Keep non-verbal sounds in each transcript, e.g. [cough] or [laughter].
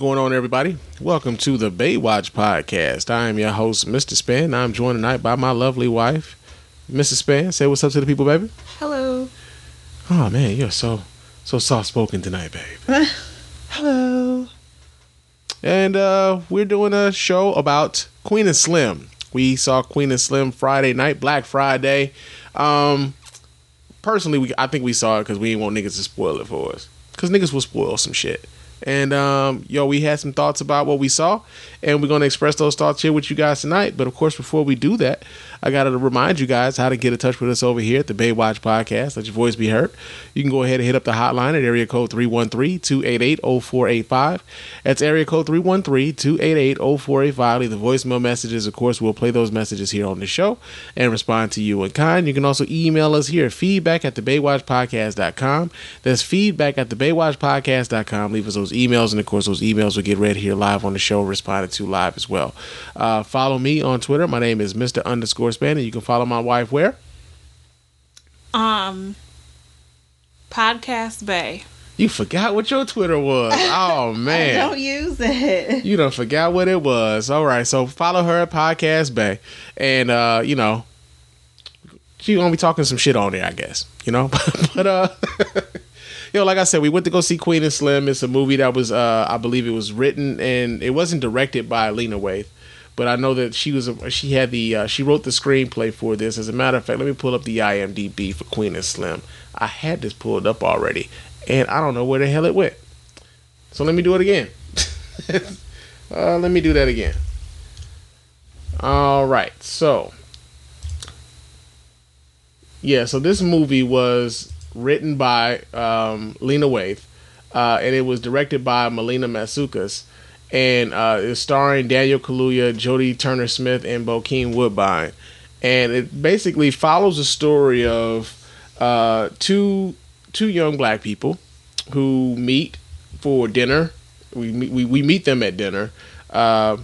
Going on, everybody? Welcome to the Baywatch Podcast. I am your host, Mr. Spann. I'm joined tonight by my lovely wife, Mrs. Spann. Say what's up to the people, baby. Hello. Oh man, you're so so soft spoken tonight, babe. [laughs] Hello. And uh, we're doing a show about Queen and Slim. We saw Queen and Slim Friday night, Black Friday. Um, personally, we I think we saw it because we didn't want niggas to spoil it for us. Because niggas will spoil some shit. And um, yo, we had some thoughts about what we saw, and we're gonna express those thoughts here with you guys tonight. But of course, before we do that, I gotta remind you guys how to get in touch with us over here at the Baywatch Podcast. Let your voice be heard. You can go ahead and hit up the hotline at area code 313-288-0485. That's area code 313-288-0485. Leave the voicemail messages. Of course, we'll play those messages here on the show and respond to you in kind. You can also email us here feedback at the baywatchpodcast.com. That's feedback at the baywatchpodcast.com. Leave us those emails, and of course, those emails will get read here live on the show, responded to live as well. Uh, follow me on Twitter. My name is Mr. Underscore And you can follow my wife where? Um, Podcast Bay. You forgot what your Twitter was. [laughs] Oh man. Don't use it. You don't forgot what it was. All right, so follow her at Podcast Bay, and uh, you know, she gonna be talking some shit on there, I guess. You know, [laughs] but uh, [laughs] you know, like I said, we went to go see Queen and Slim. It's a movie that was, uh, I believe, it was written and it wasn't directed by Lena Waithe, but I know that she was, a, she had the, uh, she wrote the screenplay for this. As a matter of fact, let me pull up the IMDb for Queen and Slim. I had this pulled up already, and I don't know where the hell it went. So let me do it again. [laughs] uh, let me do that again. All right, so yeah, so this movie was written by um, Lena Waithe, uh, and it was directed by Melina Matsoukas, and uh, it's starring Daniel Kaluuya, Jodie Turner Smith, and Bokeem Woodbine, and it basically follows the story of uh, two two young black people who meet for dinner. We we, we meet them at dinner, uh,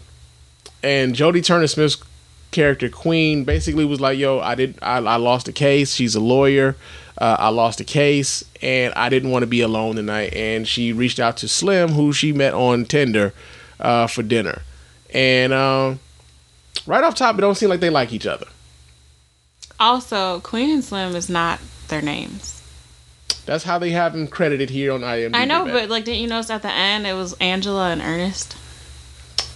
and Jodie Turner Smith's character Queen basically was like, "Yo, I did I, I lost a case. She's a lawyer. Uh, I lost a case, and I didn't want to be alone tonight." And she reached out to Slim, who she met on Tinder, uh, for dinner. And um, right off top, it don't seem like they like each other. Also, Queen and Slim is not their names. That's how they have them credited here on IMDb. I know, but like, didn't you notice at the end it was Angela and Ernest?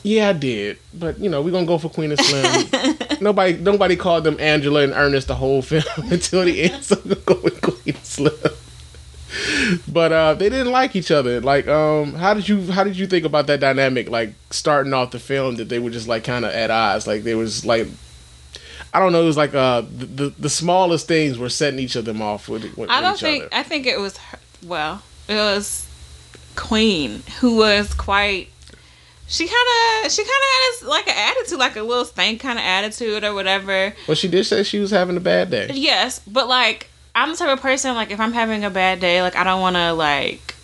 Yeah, I did, but you know we're gonna go for Queen and Slim. [laughs] nobody, nobody called them Angela and Ernest the whole film [laughs] until the end, so we're gonna go with Queen and Slim. [laughs] But uh, they didn't like each other. Like, um, how did you how did you think about that dynamic? Like starting off the film, that they were just like kind of at odds. Like they was like, I don't know. It was like uh, the, the the smallest things were setting each of them off with, with, I don't think. other. I think it was her, well, it was Queen who was quite. She kind of, she kind of had like an attitude, like a little stank kind of attitude or whatever. Well, she did say she was having a bad day. Yes, but like I'm the type of person like if I'm having a bad day, like I don't want to like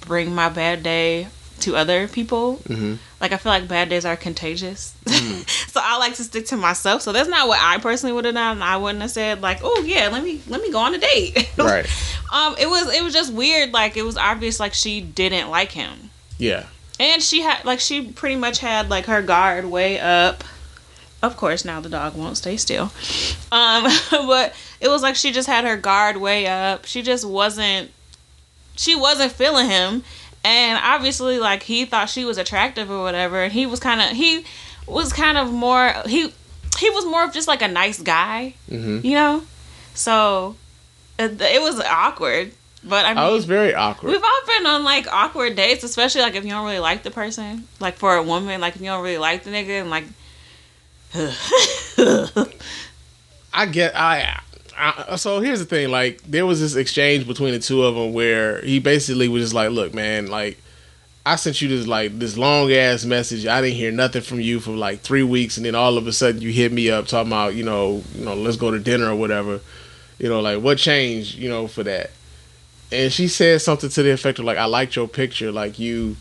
bring my bad day to other people. hmm Like I feel like bad days are contagious, [laughs] so I like to stick to myself. So that's not what I personally would have done. I wouldn't have said like, "Oh yeah, let me let me go on a date." [laughs] Right. um, it was it was just weird. Like it was obvious like she didn't like him, Yeah. and she had like she pretty much had like her guard way up. Of course, now the dog won't stay still. Um, [laughs] but it was like she just had her guard way up. She just wasn't she wasn't feeling him. And obviously like he thought she was attractive or whatever. And he was kind of he was kind of more he he was more of just like a nice guy, hmm you know? So it, it was awkward. But I mean I was very awkward. We've all been on like awkward dates, especially like if you don't really like the person. Like for a woman, like if you don't really like the nigga, and like, [sighs] I get I, I so here's the thing like there was this exchange between the two of them where he basically was just like look man like I sent you this like this long ass message. I didn't hear nothing from you for like 3 weeks and then all of a sudden you hit me up talking about you know you know let's go to dinner or whatever. You know like what changed you know for that? And she said something to the effect of like I liked your picture. Like you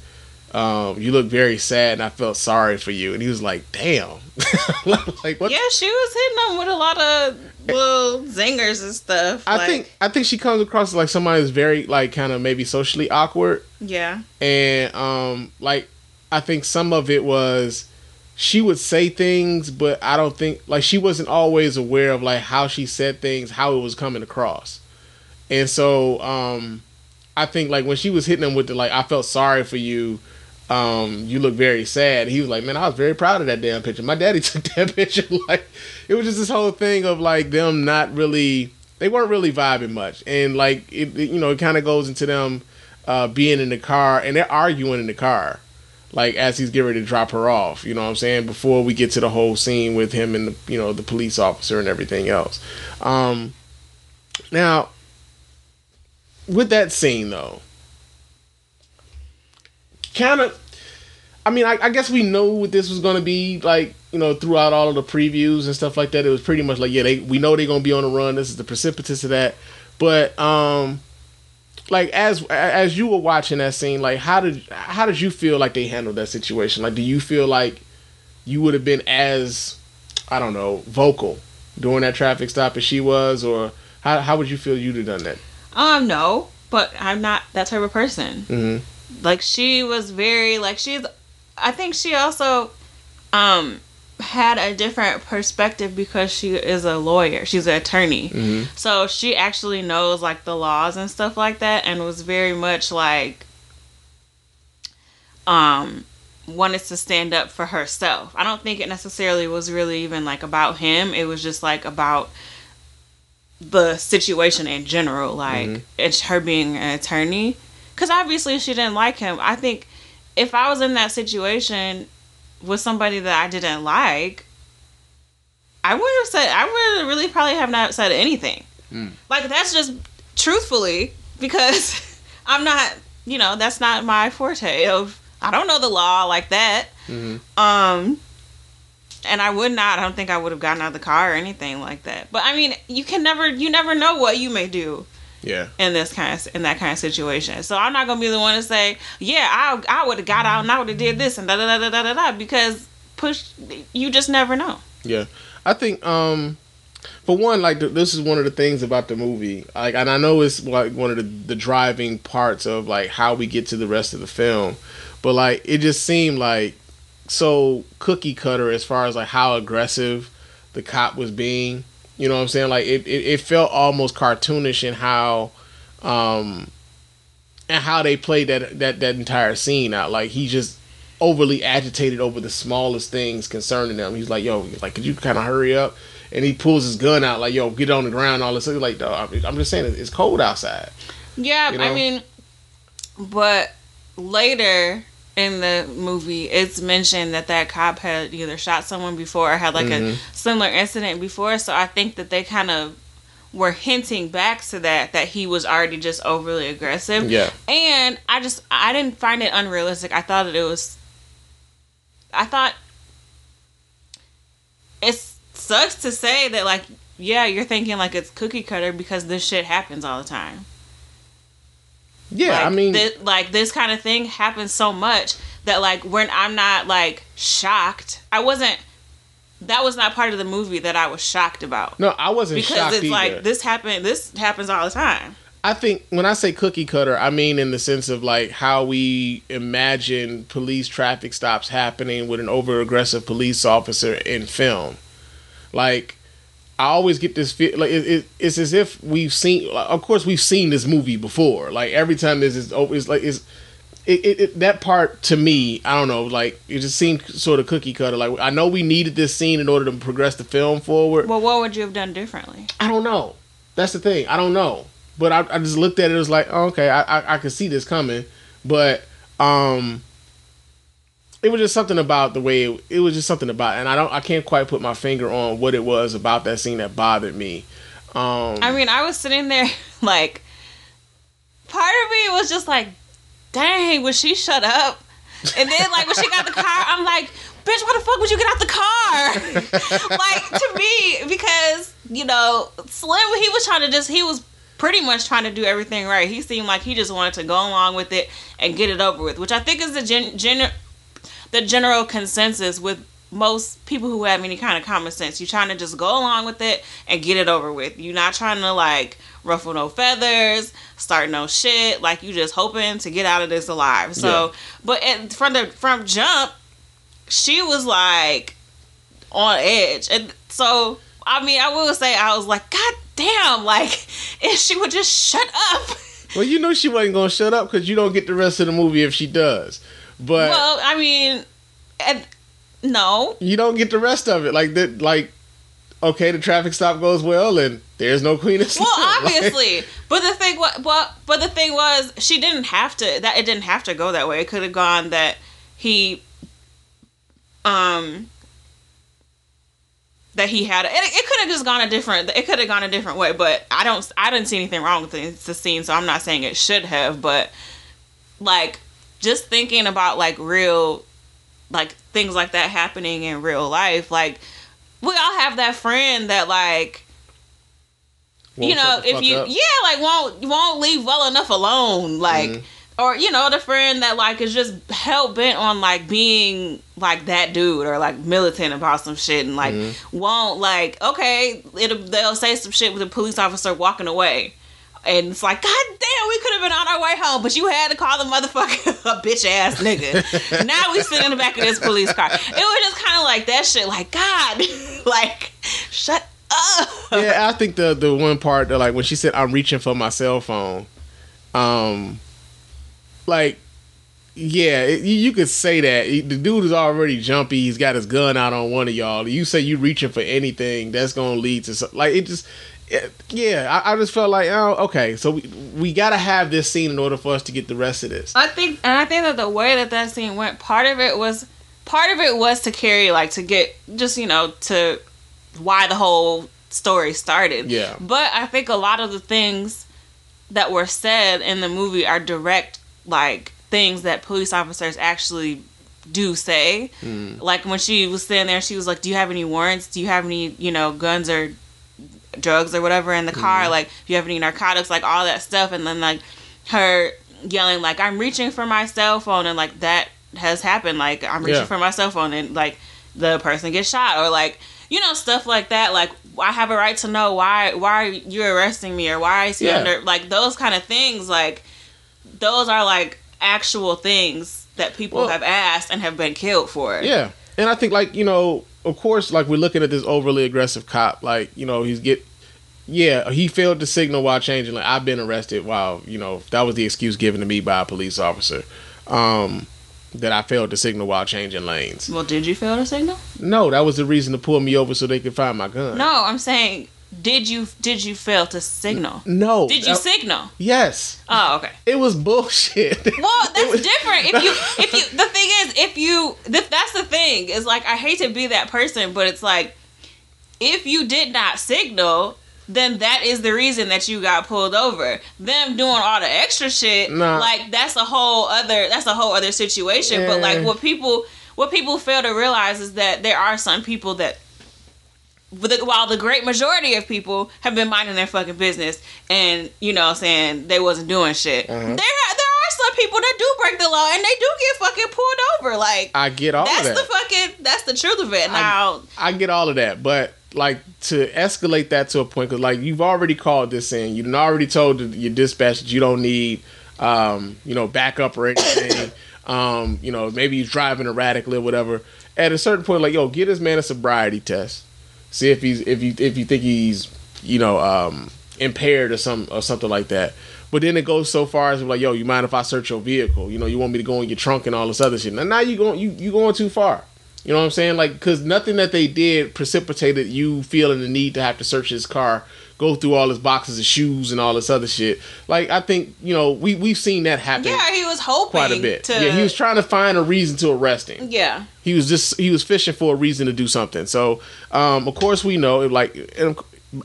um, you look very sad, and I felt sorry for you." And he was like, "Damn, [laughs] like what?" Yeah, she was hitting him with a lot of little zingers and stuff. I like, think I think she comes across like somebody who's very like kind of maybe socially awkward. Yeah, and um, like I think some of it was she would say things, but I don't think like she wasn't always aware of like how she said things, how it was coming across. And so um I think like when she was hitting him with the like I felt sorry for you, um, you look very sad. He was like, Man, I was very proud of that damn picture. My daddy [laughs] took that picture. like it was just this whole thing of like them not really they weren't really vibing much. And like it, it you know, it kinda goes into them uh, being in the car and they're arguing in the car like as he's getting ready to drop her off. You know what I'm saying? Before we get to the whole scene with him and the you know the police officer and everything else. Um, now, with that scene though, kind of. I mean, I, I, guess we know what this was going to be like. You know, throughout all of the previews and stuff like that, it was pretty much like, yeah, they we know they're going to be on the run. This is the precipitous of that. But um, like as as you were watching that scene, like how did how did you feel like they handled that situation? Like, do you feel like you would have been as I don't know vocal during that traffic stop as she was, or how how would you feel you'd have done that? Um, no, but I'm not that type of person. Mm-hmm. Like she was very like she's. I think she also um had a different perspective because she is a lawyer. She's an attorney. Mm-hmm. So she actually knows like the laws and stuff like that and was very much like um wanted to stand up for herself. I don't think it necessarily was really even like about him. It was just like about the situation in general like mm-hmm. it's her being an attorney cuz obviously she didn't like him. I think if I was in that situation with somebody that I didn't like, I would have said I would really probably have not said anything. Mm. Like that's just truthfully because [laughs] I'm not, you know, that's not my forte of I don't know the law like that. Mm-hmm. Um and I would not I don't think I would have gotten out of the car or anything like that. But I mean, you can never you never know what you may do yeah. In this kind of in that kind of situation, so I'm not gonna be the one to say, yeah, I I would have got out and I would have did this and da da da da da da because push, you just never know. Yeah, I think um, for one, like this is one of the things about the movie, like, and I know it's like one of the the driving parts of like how we get to the rest of the film, but like it just seemed like so cookie cutter as far as like how aggressive the cop was being you know what I'm saying? Like it, it, it felt almost cartoonish in how um and how they played that that that entire scene out. Like he just overly agitated over the smallest things concerning them. He's like, "Yo, like, could you kind of hurry up?" And he pulls his gun out, like, "Yo, get on the ground." All this, like, I'm just saying, it's cold outside. Yeah, you know? I mean, but later in the movie, it's mentioned that that cop had either shot someone before or had like mm-hmm. a similar incident before. So I think that they kind of were hinting back to that that he was already just overly aggressive. Yeah. And I just I didn't find it unrealistic. I thought that it was I thought it sucks to say that like yeah, you're thinking like it's cookie cutter because this shit happens all the time. Yeah, like, I mean, th- like this kind of thing happens so much that like when I'm not like shocked, I wasn't. That was not part of the movie that I was shocked about. No, I wasn't because it's either. like this happened. This happens all the time. I think when I say cookie cutter, I mean in the sense of like how we imagine police traffic stops happening with an over aggressive police officer in film. Like I always get this feel like it, it, it's as if we've seen. Like, of course, we've seen this movie before. Like every time this is over, it's like it's it, it, that part to me. I don't know. Like it just seemed sort of cookie cutter. Like I know we needed this scene in order to progress the film forward. Well, what would you have done differently? I don't know. That's the thing. I don't know. But I, I just looked at it. It was like, oh, okay, I, I I could see this coming. But um it was just something about the way it, it, was just something about and I don't I can't quite put my finger on what it was about that scene that bothered me. Um I mean, I was sitting there [laughs] like part of me was just like, dang, would she shut up? And then like when she got the car, I'm like, bitch, why the fuck would you get out the car? [laughs] like to me, because, you know, Slim he was trying to just he was pretty much trying to do everything right. He seemed like he just wanted to go along with it and get it over with, which I think is the gen, gen the general consensus with most people who have any kind of common sense. You're trying to just go along with it and get it over with. You're not trying to like ruffle no feathers, start no shit. Like you just hoping to get out of this alive. So, yeah. but from the from jump, she was like on edge, and so I mean, I will say I was like, God damn, like [laughs] if she would just shut up. Well, you know she wasn't gonna shut up because you don't get the rest of the movie if she does. But well, I mean, no, you don't get the rest of it. Like that, like okay, the traffic stop goes well, and there's no queen of Well, [laughs] obviously, like, but the thing, what, but but the thing was, she didn't have to. That it didn't have to go that way. It could have gone that he, um, that he had. It, it could have just gone a different. It could have gone a different way. But I don't. I didn't see anything wrong with the, the scene, so I'm not saying it should have. But like, just thinking about like real, like things like that happening in real life, like we all have that friend that like won't you know if you up. yeah like won't won't leave well enough alone like mm-hmm. or you know the friend that like is just hell bent on like being like that dude or like militant about some shit and like mm-hmm. won't like okay it'll they'll say some shit with a police officer walking away and it's like, God damn, we could have been on our way home, but you had to call the motherfucker [laughs] a bitch ass nigga. [laughs] now we sit in the back of this police car. It was just kind of like that shit. Like God, [laughs] like shut up. Yeah, I think the the one part that like when she said I'm reaching for my cell phone, um, like yeah, it, you could say that. The dude is already jumpy. He's got his gun out on one of y'all. You say you reaching for anything, that's gonna lead to some, like it just yeah, I, I, just felt like, oh, okay, so we we got to have this scene in order for us to get the rest of this. I think, and I think that the way that that scene went, part of it was, part of it was to carry, like, to get just you know to why the whole story started. Yeah. But I think a lot of the things that were said in the movie are direct, like things that police officers actually do say. Mm. Like when she was standing there, she was like, "Do you have any warrants? Do you have any, you know, guns or drugs or whatever in the car, mm like if you have any narcotics, like all that stuff, and then like her yelling like I'm reaching for my cell phone, and like that has happened. Like I'm reaching yeah. for my cell phone, and like the person gets shot, or like you know stuff like that. Like I have a right to know why why you arresting me, or why is he yeah. under like those kind of things. Like those are like actual things that people well, have asked and have been killed for. Yeah, and I think like you know of course, like we're looking at this overly aggressive cop, like you know he's get, yeah, he failed to signal while changing. Like I've been arrested while you know that was the excuse given to me by a police officer, um, that I failed to signal while changing lanes. Well, did you fail to signal? No, that was the reason to pull me over so they could find my gun. No, I'm saying did you did you fail to signal? No. Did you uh, signal? Yes. Oh, okay. It was bullshit. [laughs] Well, that's was, different. If you [laughs] if you the thing is if you that's the thing is like I hate to be that person, but it's like if you did not signal, then that is the reason that you got pulled over. Them doing all the extra shit, nah. like that's a whole other that's a whole other situation. Yeah. But like what people what people fail to realize is that there are some people that while the great majority of people have been minding their fucking business and you know saying they wasn't doing shit. Uh-huh. there, there are some people that do break the law and they do get fucking pulled over like i get all that's that. the fucking that's the truth of it. Now I, I get all of that but like to escalate that to a point because like you've already called this in. You've already told your dispatch that you don't need um you know backup or anything. [coughs] Um you know maybe he's driving erratically or whatever. At a certain point like yo get this man a sobriety test see if he's if you if you think he's you know um, impaired or some or something like that. But then it goes so far as like, yo, you mind if I search your vehicle? You know, you want me to go in your trunk and all this other shit. Now, now you going you you going too far. You know what I'm saying? Like, because nothing that they did precipitated you feeling the need to have to search his car, go through all his boxes of shoes and all this other shit. Like, I think you know we we've seen that happen. Yeah, he was hoping quite a bit. To... Yeah, he was trying to find a reason to arrest him. Yeah, he was just he was fishing for a reason to do something. So, um, of course, we know like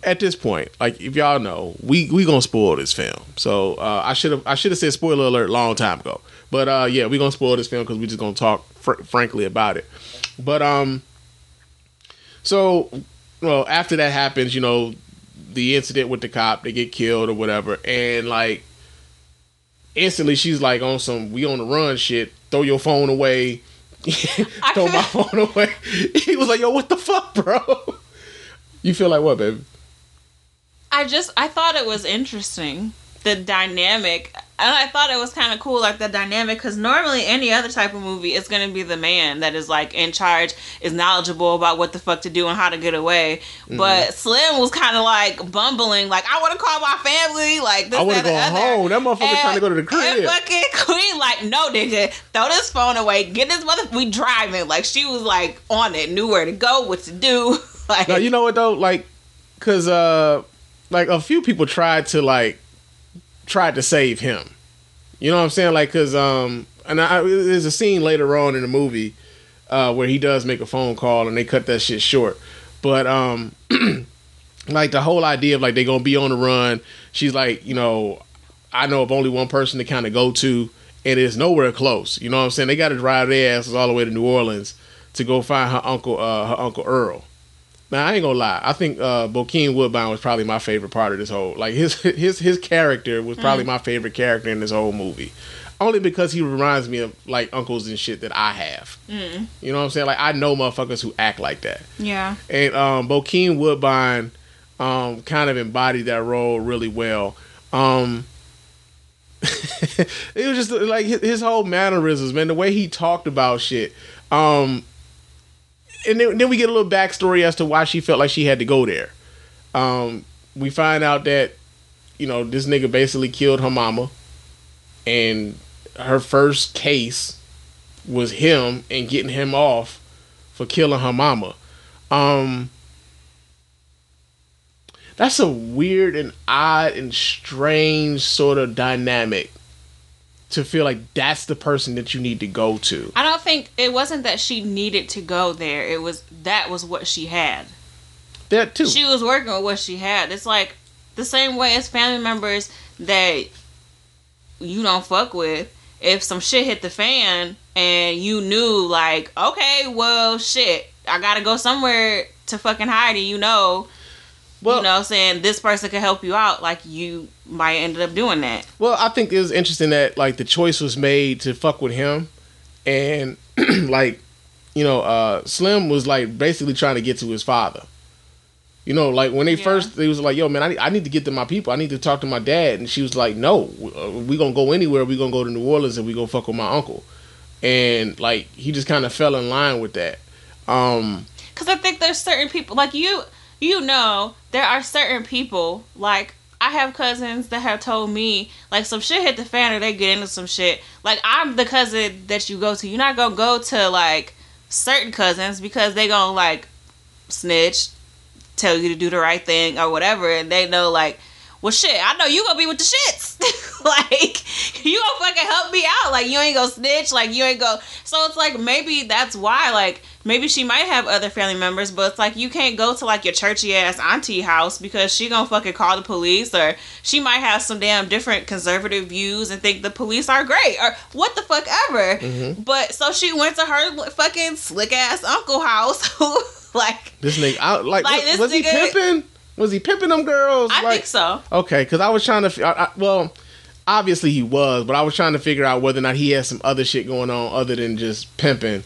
at this point, like if y'all know, we we gonna spoil this film. So uh, I should have I should have said spoiler alert long time ago. But uh, yeah, we gonna spoil this film because we just gonna talk fr- frankly about it. But um, so well after that happens, you know, the incident with the cop, they get killed or whatever, and like instantly she's like on some we on the run shit. Throw your phone away. [laughs] throw my [laughs] phone away. [laughs] He was like, "Yo, what the fuck, bro?" You feel like what, baby? I just I thought it was interesting the dynamic. And I thought it was kind of cool, like the dynamic, because normally any other type of movie, it's gonna be the man that is like in charge, is knowledgeable about what the fuck to do and how to get away. Mm-hmm. But Slim was kind of like bumbling, like I want to call my family, like this, I want to go home. That motherfucker and, trying to go to the crib. Fucking Queen, like no nigga, throw this phone away, get this mother. We driving, like she was like on it, knew where to go, what to do. [laughs] like, you know what though, like, cause uh, like a few people tried to like tried to save him. You know what I'm saying? Like, cause um, and I, there's a scene later on in the movie uh, where he does make a phone call and they cut that shit short. But um, [clears throat] like the whole idea of like they're gonna be on the run. She's like, you know, I know of only one person to kind of go to, and it's nowhere close. You know what I'm saying? They got to drive their asses all the way to New Orleans to go find her uncle, uh, her uncle Earl. Now I ain't gonna lie. I think uh, Bokeem Woodbine was probably my favorite part of this whole. Like his [laughs] his his character was probably mm. my favorite character in this whole movie, only because he reminds me of like uncles and shit that I have. Mm. You know what I'm saying? Like I know motherfuckers who act like that. Yeah. And um, Bokeem Woodbine um, kind of embodied that role really well. Um, [laughs] it was just like his, his, whole mannerisms, man. The way he talked about shit. Um, and then, then, we get a little backstory as to why she felt like she had to go there. Um, we find out that you know this nigga basically killed her mama, and her first case was him and getting him off for killing her mama. Um, that's a weird and odd and strange sort of dynamic to feel like that's the person that you need to go to. I don't think it wasn't that she needed to go there. It was that was what she had. That too. She was working with what she had. It's like the same way as family members that you don't fuck with. If some shit hit the fan and you knew like, okay, well shit, I gotta go somewhere to fucking hide and you know well, you know, saying this person could help you out, like you might ended up doing that. Well, I think it was interesting that like the choice was made to fuck with him, and [clears throat] like, you know, uh, Slim was like basically trying to get to his father. You know, like when they yeah. first, they was like, "Yo, man, I need, I need to get to my people. I need to talk to my dad." And she was like, "No, uh, we gonna go anywhere. We gonna go to New Orleans and we gonna fuck with my uncle." And like he just kind of fell in line with that. Um, Cause I think there's certain people like you you know, there are certain people like I have cousins that have told me like some shit hit the fan or they get into some shit. Like I'm the cousin that you go to. You're not gonna go to like certain cousins because they gonna like snitch, tell you to do the right thing or whatever, and they know like well shit, I know you gonna be with the shits. [laughs] like you gonna fucking help me out. Like you ain't gonna snitch, like you ain't go so it's like maybe that's why, like maybe she might have other family members, but it's like you can't go to like your churchy ass auntie house because she gonna fucking call the police or she might have some damn different conservative views and think the police are great or what the fuck ever. Mm-hmm. But so she went to her fucking slick ass uncle house [laughs] like this nigga out like, like was, was nigga, he pimping? Was he pimping them girls? I like, think so. Okay, because I was trying to. I, I, well, obviously he was, but I was trying to figure out whether or not he had some other shit going on other than just pimping.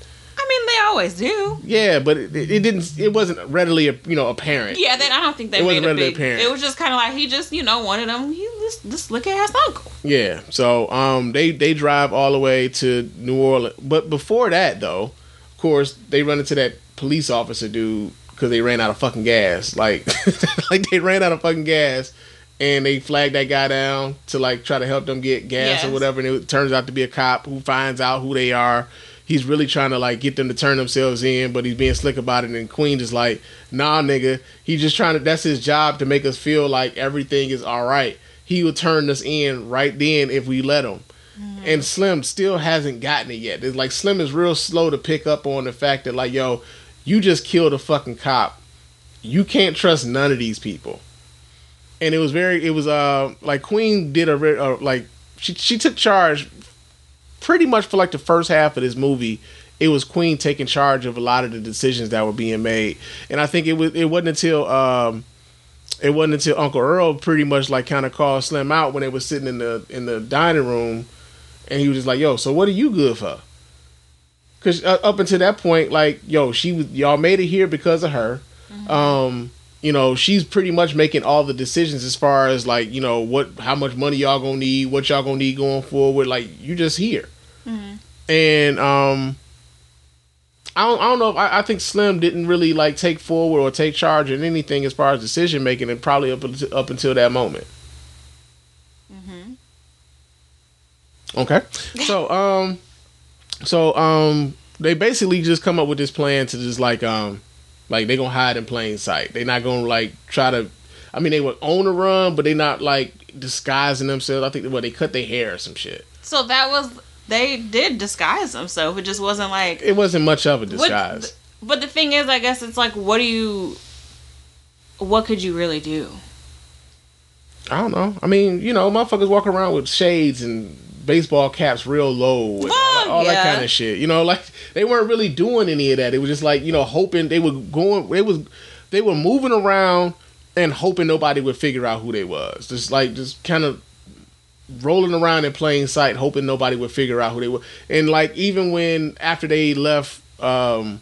I mean, they always do. Yeah, but it, it didn't. It wasn't readily, you know, apparent. Yeah, then I don't think they it made wasn't it big. Apparent. It was just kind of like he just, you know, wanted them. He this this slick ass uncle. Yeah. So um, they they drive all the way to New Orleans, but before that though, of course, they run into that police officer dude because they ran out of fucking gas. Like, [laughs] like they ran out of fucking gas, and they flagged that guy down to like try to help them get gas yes. or whatever. And it turns out to be a cop who finds out who they are. He's really trying to like get them to turn themselves in, but he's being slick about it. And Queen is like, "Nah, nigga, he's just trying to. That's his job to make us feel like everything is all right. He will turn us in right then if we let him." Mm-hmm. And Slim still hasn't gotten it yet. It's like Slim is real slow to pick up on the fact that like, yo, you just killed a fucking cop. You can't trust none of these people. And it was very, it was uh like Queen did a uh, like she she took charge pretty much for like the first half of this movie. It was Queen taking charge of a lot of the decisions that were being made, and I think it was it wasn't until um it wasn't until Uncle Earl pretty much like kind of called Slim out when they were sitting in the in the dining room, and he was just like, "Yo, so what are you good for?" Because uh, up until that point, like, yo, she was y'all made it here because of her. Um, you know, she's pretty much making all the decisions as far as like, you know, what how much money y'all gonna need, what y'all gonna need going forward. Like, you just here, and um. I don't, I don't know if I, I think Slim didn't really like take forward or take charge in anything as far as decision making, and probably up until, up until that moment. Okay, [laughs] so um, so um, they basically just come up with this plan to just like um, like they gonna hide in plain sight. They not gonna like try to. I mean, they would own a run, but they not like disguising themselves. I think well, they cut their hair or some shit. So that was they did disguise themselves. It just wasn't like It wasn't much of a What- disguise. But the thing is, I guess it's like, what do you, what could you really do? I don't know. I mean, you know, motherfuckers walk around with shades and baseball caps real low and all, that- Well, all that kind of shit. You know, [laughs] like they weren't really doing any of that. It was just like you know, hoping they were going. They was they were moving around and hoping nobody would figure out who they was. Just like just kind of rolling around in plain sight, hoping nobody would figure out who they were. And like even when after they left. um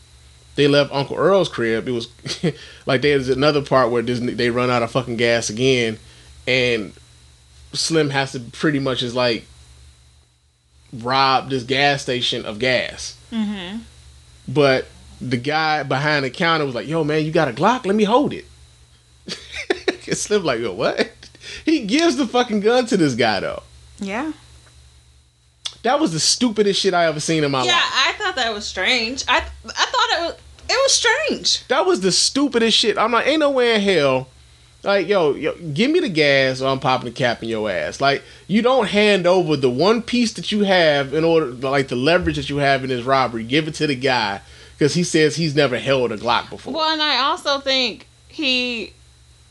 they left Uncle Earl's crib. It was [laughs] like there's another part where Disney they run out of fucking gas again, and Slim has to pretty much is like rob this gas station of gas. Mm-hmm. But the guy behind the counter was like, "Yo, man, you got a Glock? Let me hold it." [laughs] and Slim like, "Yo, what?" He gives the fucking gun to this guy though. Yeah. That was the stupidest shit I ever seen in my Yeah, life. Yeah, I thought that was strange. I I thought it was it was strange. That was the stupidest shit. I'm like, ain't no way in hell. Like, yo, yo, give me the gas or I'm popping the cap in your ass. Like, you don't hand over the one piece that you have in order, like the leverage that you have in this robbery, give it to the guy because he says he's never held a Glock before. Well, and I also think he,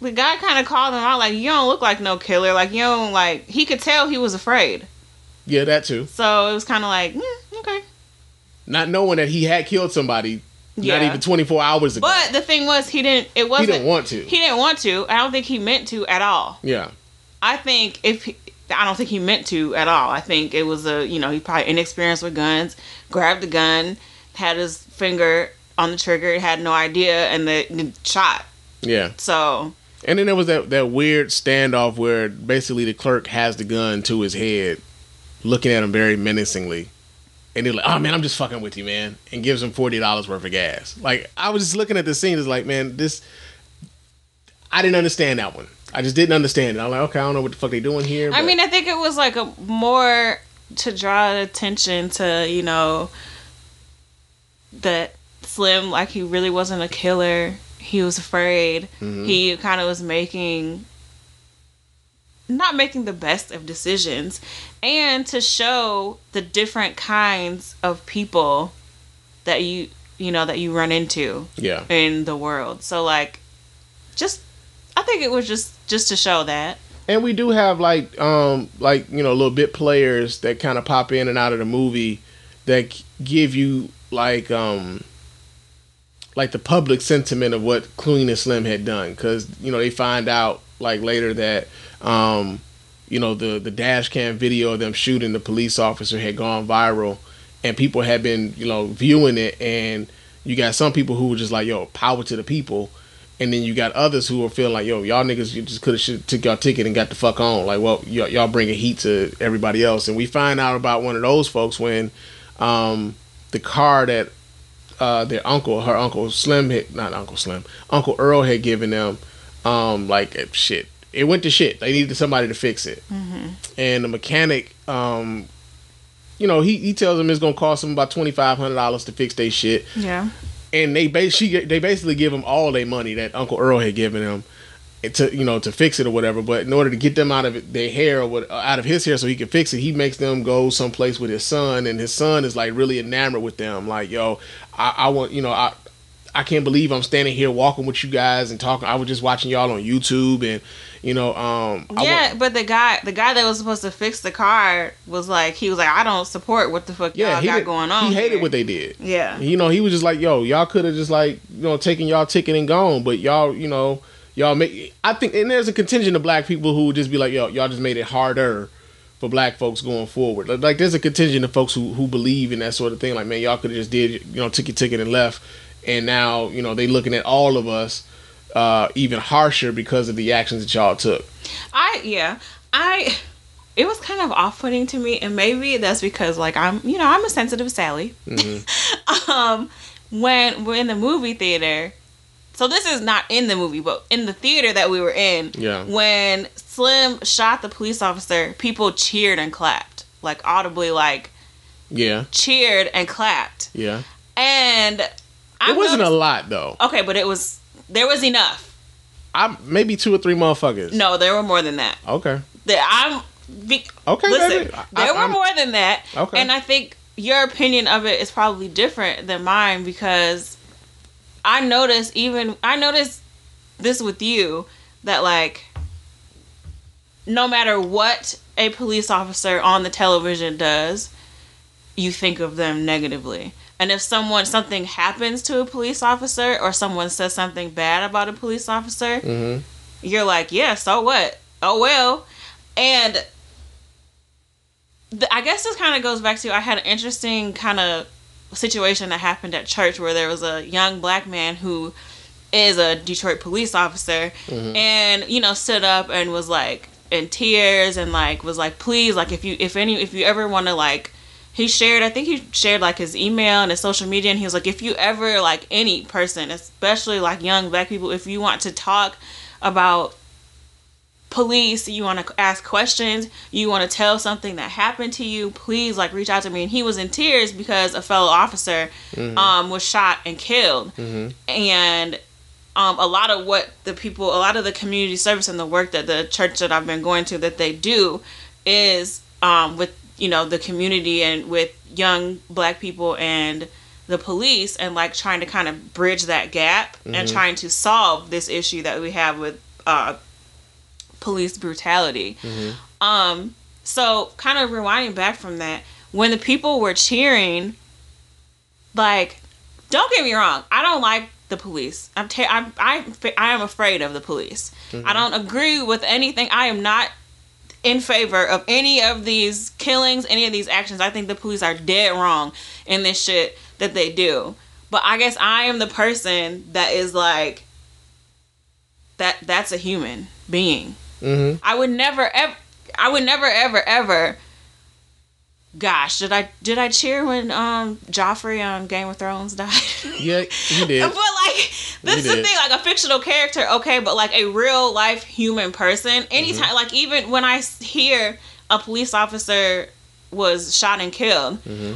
the guy kind of called him out like, "You don't look like no killer. Like you don't like." He could tell he was afraid. Yeah, that too. So it was kind of like, mm, okay. Not knowing that he had killed somebody not even 24 hours ago. But the thing was, he didn't. It wasn't. He didn't want to. He didn't want to. I don't think he meant to at all. yeah. I think if he, I don't think he meant to at all. I think it was a you know he probably inexperienced with guns, grabbed the gun, had his finger on the trigger, had no idea, and the shot. Yeah. So And then there was that, that weird standoff where basically the clerk has the gun to his head, looking at him very menacingly. And they're like, oh man, I'm just fucking with you, man. And gives him $40 worth of gas. Like, I was just looking at the scene, it's like, man, this. I didn't understand that one. I just didn't understand it. I'm like, okay, I don't know what the fuck they doing here. I mean, I think it was like a more to draw attention to you know that Slim like he really wasn't a killer. He was afraid. Mm-hmm. He kind of was making not making the best of decisions and to show the different kinds of people that you you know that you run into yeah. in the world. So like just I think it was just just to show that. And we do have like um like you know little bit players that kind of pop in and out of the movie that give you like um like the public sentiment of what Queen and Slim had done because you know they find out like later that um you know the the dash cam video of them shooting the police officer had gone viral and people had been you know viewing it and you got some people who were just like yo power to the people and then you got others who are feeling like, yo, y'all niggas you just could have took y'all ticket and got the fuck on. Like, well, y'all, y'all bringing heat to everybody else. And we find out about one of those folks when um, the car that uh, their uncle, her uncle Slim, had, not Uncle Slim, Uncle Earl had given them, um, like shit. It went to shit. They needed somebody to fix it. And the mechanic, um, you know, he, he tells them it's gonna cost them about twenty five hundred dollars to fix their shit Yeah. and they bas- she, they basically give them all their money that Uncle Earl had given him to you know to fix it or whatever. But in order to get them out of their hair or what, out of his hair so he can fix it, he makes them go someplace with his son, and his son is like really enamored with them. Like yo, I, I want you know I. I can't believe I'm standing here walking with you guys and talking. I was just watching y'all on YouTube, and you know, um, yeah, want- but the guy, the guy that was supposed to fix the car, was like, he was like, I don't support what the fuck yeah, y'all got did- going on. He hated here." what they did. Yeah, You know, he was just like, yo, y'all could have just like, you know, taken y'all ticket and gone, but y'all, you know, y'all make. I think, and there's a contingent of black people who would just be like, yo, y'all just made it harder for black folks going forward. Like, like there's a contingent of folks who who believe in that sort of thing. Like, man, y'all could have just did, you know, took your ticket and left, and now you know they looking at all of us uh, even harsher because of the actions that y'all took. I yeah, I it was kind of off putting to me, and maybe that's because like I'm you know I'm a sensitive Sally. Mm-hmm. [laughs] um, when we're in the movie theater. So this is not in the movie, but in the theater that we were in, Yeah. when Slim shot the police officer, people cheered and clapped, like audibly, like Yeah, cheered and clapped. yeah. And I It wasn't a lot though. okay, but it was there was enough. I maybe two or three motherfuckers. No, there were more than that. Okay. There, I'm be, Okay, listen. I- there were I'm- more than that. Okay. and I think your opinion of it is probably different than mine because I noticed even I noticed this with you that like no matter what a police officer on the television does, you think of them negatively. And if someone something happens to a police officer or someone says something bad about a police officer, Mhm. you're like, yeah, so what? Oh well. And th- I guess this kind of goes back to I had an interesting kind of situation that happened at church where there was a young black man who is a Detroit police officer mm-hmm. and you know stood up and was like in tears and like was like please like if you if any if you ever want to like he shared i think he shared like his email and his social media and he was like if you ever like any person especially like young black people if you want to talk about police you want to ask questions you want to tell something that happened to you please like reach out to me. And he was in tears because a fellow officer um was shot and killed. And um, a lot of what the people, a lot of the community service and the work that the church that I've been going to that they do is um, with you know the community and with young black people and the police and like trying to kind of bridge that gap and trying to solve this issue that we have with uh, police brutality. Um, so kind of rewinding back from that, when the people were cheering, like, don't get me wrong, I don't like the police. I'm ter- I'm I I am afraid of the police. I don't agree with anything. I am not in favor of any of these killings, any of these actions. I think the police are dead wrong in this shit that they do. But I guess I am the person that is like that that's a human being. Mhm. I would never ever I would never ever ever Gosh, did I did I cheer when um Joffrey on Game of Thrones [laughs] died? Yeah, you [laughs] did. But like this is the thing, like a fictional character, okay, but like a real life human person. Anytime, Mm-hmm. like even when I hear a police officer was shot and killed, Mm-hmm.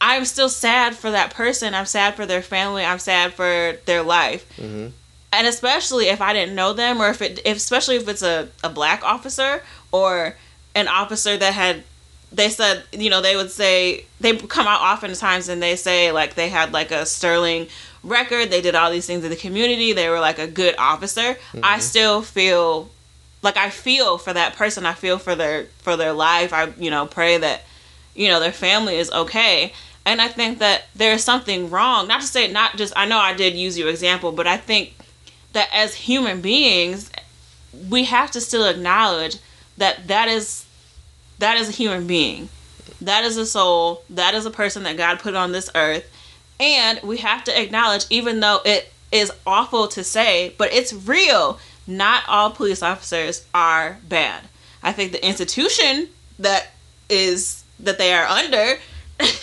I'm still sad for that person. I'm sad for their family. I'm sad for their life. Mm-hmm. And especially if I didn't know them, or if it, if, especially if it's a, a black officer or an officer that had they said you know they would say they come out oftentimes and they say like they had like a sterling record they did all these things in the community they were like a good officer. I mm-hmm. still feel like i feel for that person. I feel for their for their life. I you know pray that you know their family is okay. And i think that there's something wrong. Not to say not just i know i did use your example but i think that as human beings we have to still acknowledge that that is that is a human being. That is a soul. That is a person that god put on this earth. And we have to acknowledge even though it is awful to say but it's real. Not all police officers are bad. I think the institution that is that they are under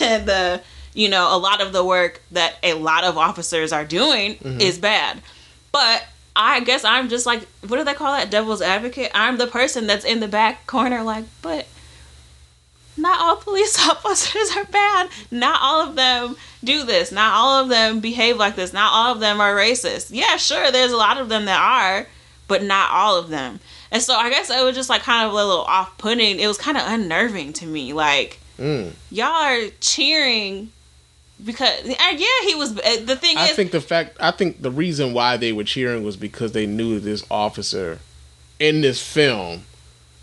and [laughs] the you know a lot of the work that a lot of officers are doing mm-hmm. is bad but I guess I'm just like, what do they call that? Devil's advocate. I'm the person that's in the back corner, like, but not all police [laughs] officers are bad. Not all of them do this. Not all of them behave like this. Not all of them are racist. Yeah, sure, there's a lot of them that are, but not all of them. And so I guess it was just like kind of a little off putting. It was kind of unnerving to me. Like, Mm. y'all are cheering because, yeah, he was. uh, The thing I is, think the fact I think the reason why they were cheering was because they knew this officer in this film.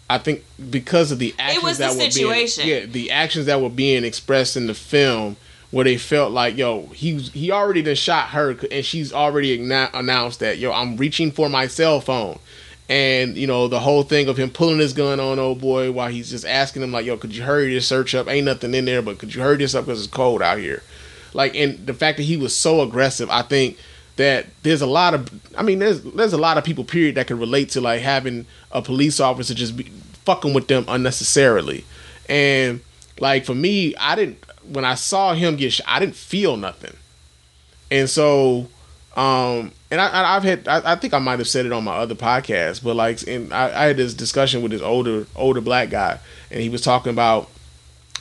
I think because of the actions was the that were situation. being yeah, the actions that were being expressed in the film where they felt like yo he he already done shot her and she's already announced that yo I'm reaching for my cell phone and you know the whole thing of him pulling his gun on old boy while he's just asking him like yo could you hurry this search up ain't nothing in there but could you hurry this up because it's cold out here like and the fact that he was so aggressive i think that there's a lot of i mean there's there's a lot of people period that can relate to like having a police officer just be fucking with them unnecessarily. And like for me i didn't when i saw him get i didn't feel nothing. And so um and I, I've had, I, I, think I might have said it on my other podcast, but like, in, I, I, had this discussion with this older, older black guy, and he was talking about,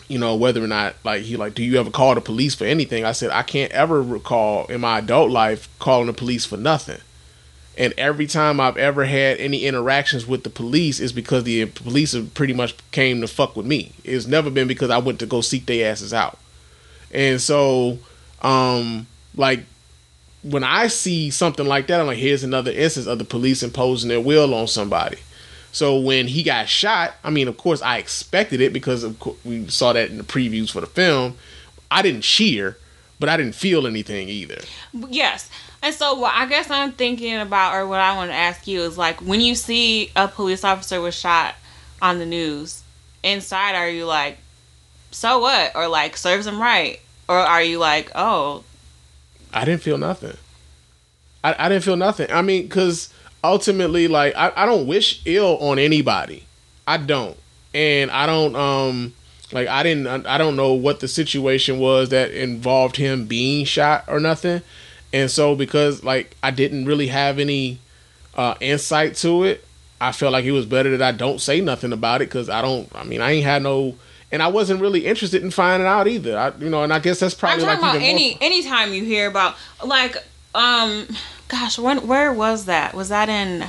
you know, whether or not, like, he like, do you ever call the police for anything? I said, I can't ever recall in my adult life calling the police for nothing. And every time I've ever had any interactions with the police is because the police have pretty much came to fuck with me. It's never been because I went to go seek their asses out. And so, um, like when I see something like that, I'm like, here's another instance of the police imposing their will on somebody. So when he got shot, I mean, of course, I expected it because of course, we saw that in the previews for the film. I didn't cheer, but I didn't feel anything either. Yes. And so what I guess I'm thinking about or what I want to ask you is like when you see a police officer was shot on the news, inside are you like, so what? Or like serves him right? Or are you like, oh, I didn't feel nothing. I, I didn't feel nothing. I mean, because ultimately, like, I, I don't wish ill on anybody. I don't. And I don't, um, like, I didn't, I don't know what the situation was that involved him being shot or nothing. And so, because, like, I didn't really have any uh, insight to it, I felt like it was better that I don't say nothing about it because I don't, I mean, I ain't had no and I wasn't really interested in finding out either. I, you know, and I guess that's probably I'm talking like about any more... anytime you hear about like um, gosh, when where was that? Was that in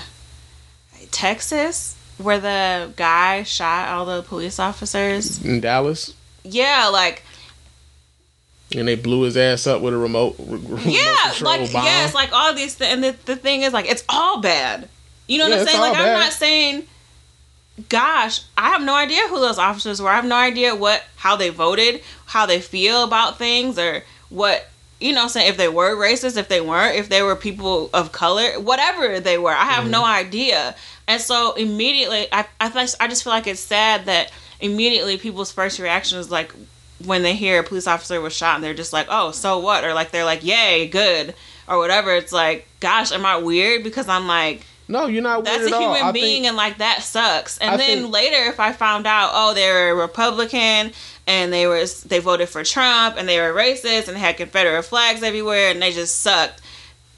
Texas where the guy shot all the police officers in Dallas? Yeah, like. And they blew his ass up with a remote. remote yeah, like bomb. yes, like all these. Th- and the, the thing is, like, it's all bad. You know what I'm saying? Like, bad. I'm not saying gosh, I have no idea who those officers were. I have no idea what how they voted, how they feel about things, or what you know. Saying if they were racist, if they weren't, if they were people of color, whatever they were, I have mm-hmm. no idea. And so immediately, I I I just feel like it's sad that immediately people's first reaction is like when they hear a police officer was shot and they're just like, oh, so what? Or like they're like, yay, good, or whatever. It's like, gosh, am I weird because I'm like no, you're not. That's a human being, think, and like that sucks. And I then think, later, if I found out, oh, they were a Republican and they were they voted for Trump and they were racist and they had Confederate flags everywhere and they just sucked,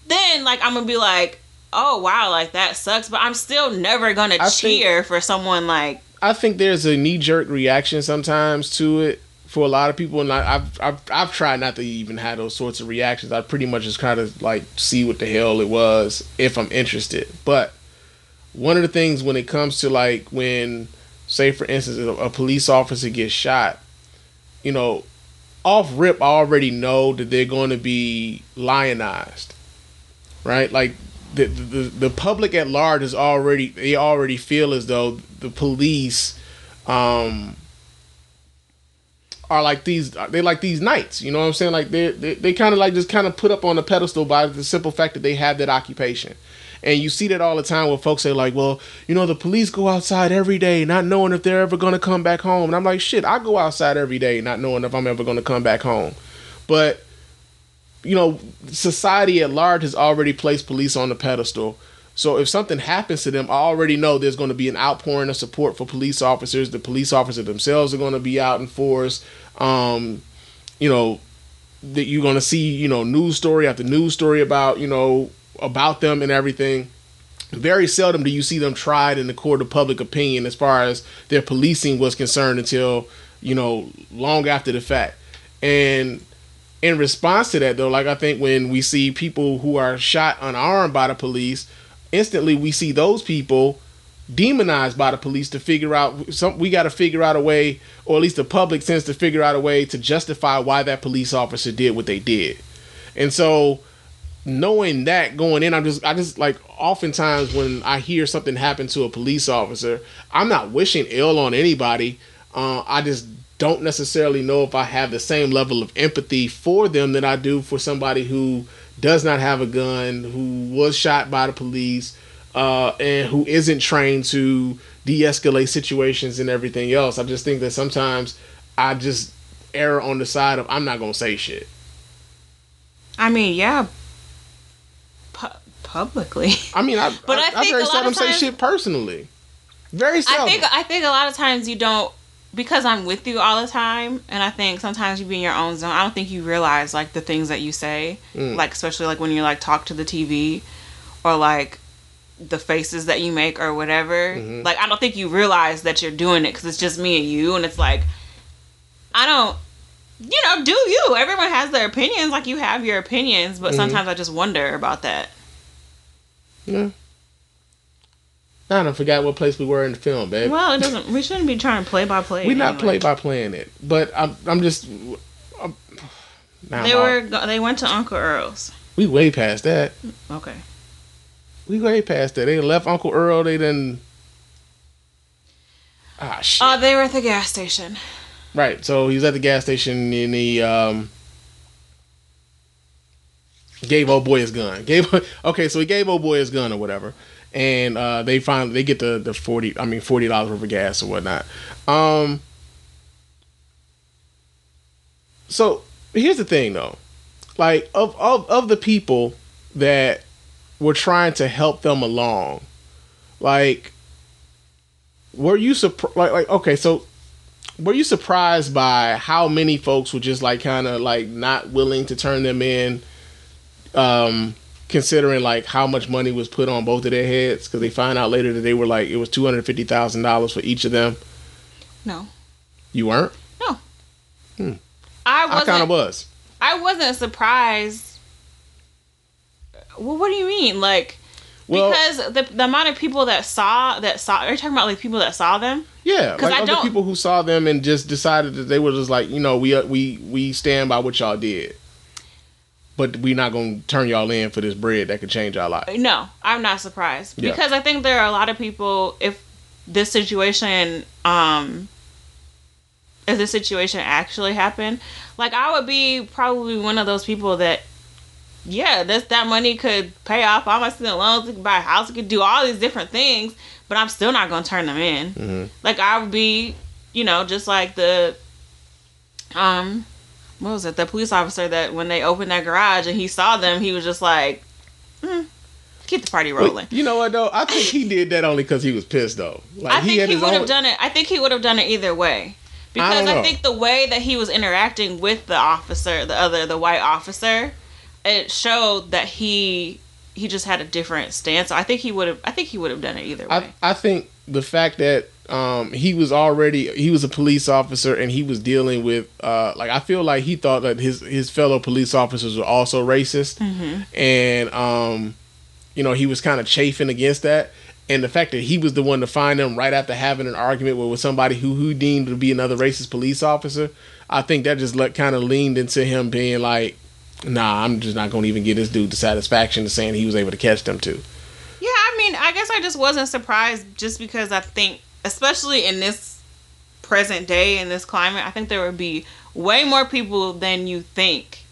then like I'm gonna be like, oh wow, like that sucks. But I'm still never gonna I cheer think, for someone like. I think there's a knee jerk reaction sometimes to it for a lot of people, and I, I've, I've I've tried not to even have those sorts of reactions. I pretty much just kind of like see what the hell it was if I'm interested. But one of the things when it comes to like when, say for instance, a, a police officer gets shot, you know, off rip, I already know that they're going to be lionized, right? Like the, the the public at large is already they already feel as though the police um are like these they like these knights you know what i'm saying? Like they they, they kind of like just kind of put up on a pedestal by the simple fact that they have that occupation. And you see that all the time where folks say like well you know the police go outside every day not knowing if they're ever going to come back home. And i'm like shit i go outside every day not knowing if i'm ever going to come back home. But you know society at large has already placed police on the pedestal so if something happens to them, I already know there's going to be an outpouring of support for police officers. The police officers themselves are going to be out in force. Um, you know, that you're going to see, you know, news story after news story about, you know, about them and everything. Very seldom do you see them tried in the court of public opinion as far as their policing was concerned until, you know, long after the fact. And in response to that, though, like I think when we see people who are shot unarmed by the police, instantly we see those people demonized by the police to figure out some we got to figure out a way or at least the public tends to figure out a way to justify why that police officer did what they did. And so knowing that going in i'm just i just like oftentimes when i hear something happen to a police officer i'm not wishing ill on anybody. Uh, i just don't necessarily know if I have the same level of empathy for them that I do for somebody who does not have a gun, who was shot by the police, uh, and who isn't trained to de-escalate situations and everything else. I just think that sometimes I just err on the side of I'm not gonna say shit. I mean, yeah, pu- publicly. [laughs] I mean, I But I, I I very seldom of say times- shit personally. Very seldom. I think I think a lot of times you don't because I'm with you all the time, and I think sometimes you be in your own zone. I don't think you realize like the things that you say, Mm. like especially like when you like talk to the TV, or like the faces that you make or whatever. Mhm. Like I don't think you realize that you're doing it because it's just me and you, and it's like I don't. You know, do you? Everyone has their opinions. Like you have your opinions, but Mhm. sometimes I just wonder about that. Yeah. I don't forgot what place we were in the film, babe. Well, it doesn't. We shouldn't be trying to play by play. We're not anyway. play by playing it, but I'm I'm just. I'm, now They were. They went to Uncle Earl's. we way past that. Okay. We way past that. They left Uncle Earl. They didn't. Ah shit. Oh, they were at the gas station. right. So he was at the gas station and he um gave old boy his gun. Gave [laughs] okay. So he gave old boy his gun or whatever, and uh, they finally they get the the forty. I mean forty dollars worth of gas or whatnot. Um. So here's the thing though, like of of of the people that were trying to help them along, like were you surprised? Like like okay, so were you surprised by how many folks were just like kind of like not willing to turn them in? Um, considering like how much money was put on both of their heads because they find out later that they were like it was two hundred fifty thousand dollars for each of them. No, You weren't. Hmm. I I wasn't. kind of was. I wasn't surprised. Well, what do you mean? Like Well, because the the amount of people that saw that saw. Are you talking about like people that saw them? yeah, like I other don't- people who saw them and just decided that they were just like, you know, we we we stand by what y'all did, but we're not gonna turn y'all in for this bread that could change our life. No, I'm not surprised Yeah. because I think there are a lot of people. If this situation, um, if this situation actually happened, like I would be probably one of those people that, yeah, this that money could pay off all my student loans. Could buy a house. Could do all these different things, but I'm still not gonna turn them in. hmm Like I would be, you know, just like the, um, what was it? The police officer that when they opened that garage and he saw them, he was just like, mm, keep the party rolling. You know what though? I think he did that only because he was pissed though. Like I think he, his would have own- done it. I think he would have done it either way. Because don't I, think the way that he was interacting with the officer, the other, the white officer, it showed that he he just had a different stance. So I think he would have. I think he would have done it either way. I, I think the fact that um, he was already he was a police officer and he was dealing with uh, like I feel like he thought that his his fellow police officers were also racist. Hmm and um, you know he was kind of chafing against that. And the fact that he was the one to find them right after having an argument with, with somebody who who deemed to be another racist police officer I think that just like kind of leaned into him being like nah I'm just not gonna even give this dude the satisfaction of saying he was able to catch them too. Yeah, I mean, I guess I just wasn't surprised just because I think, especially in this present day, in this climate, I think there would be way more people than you think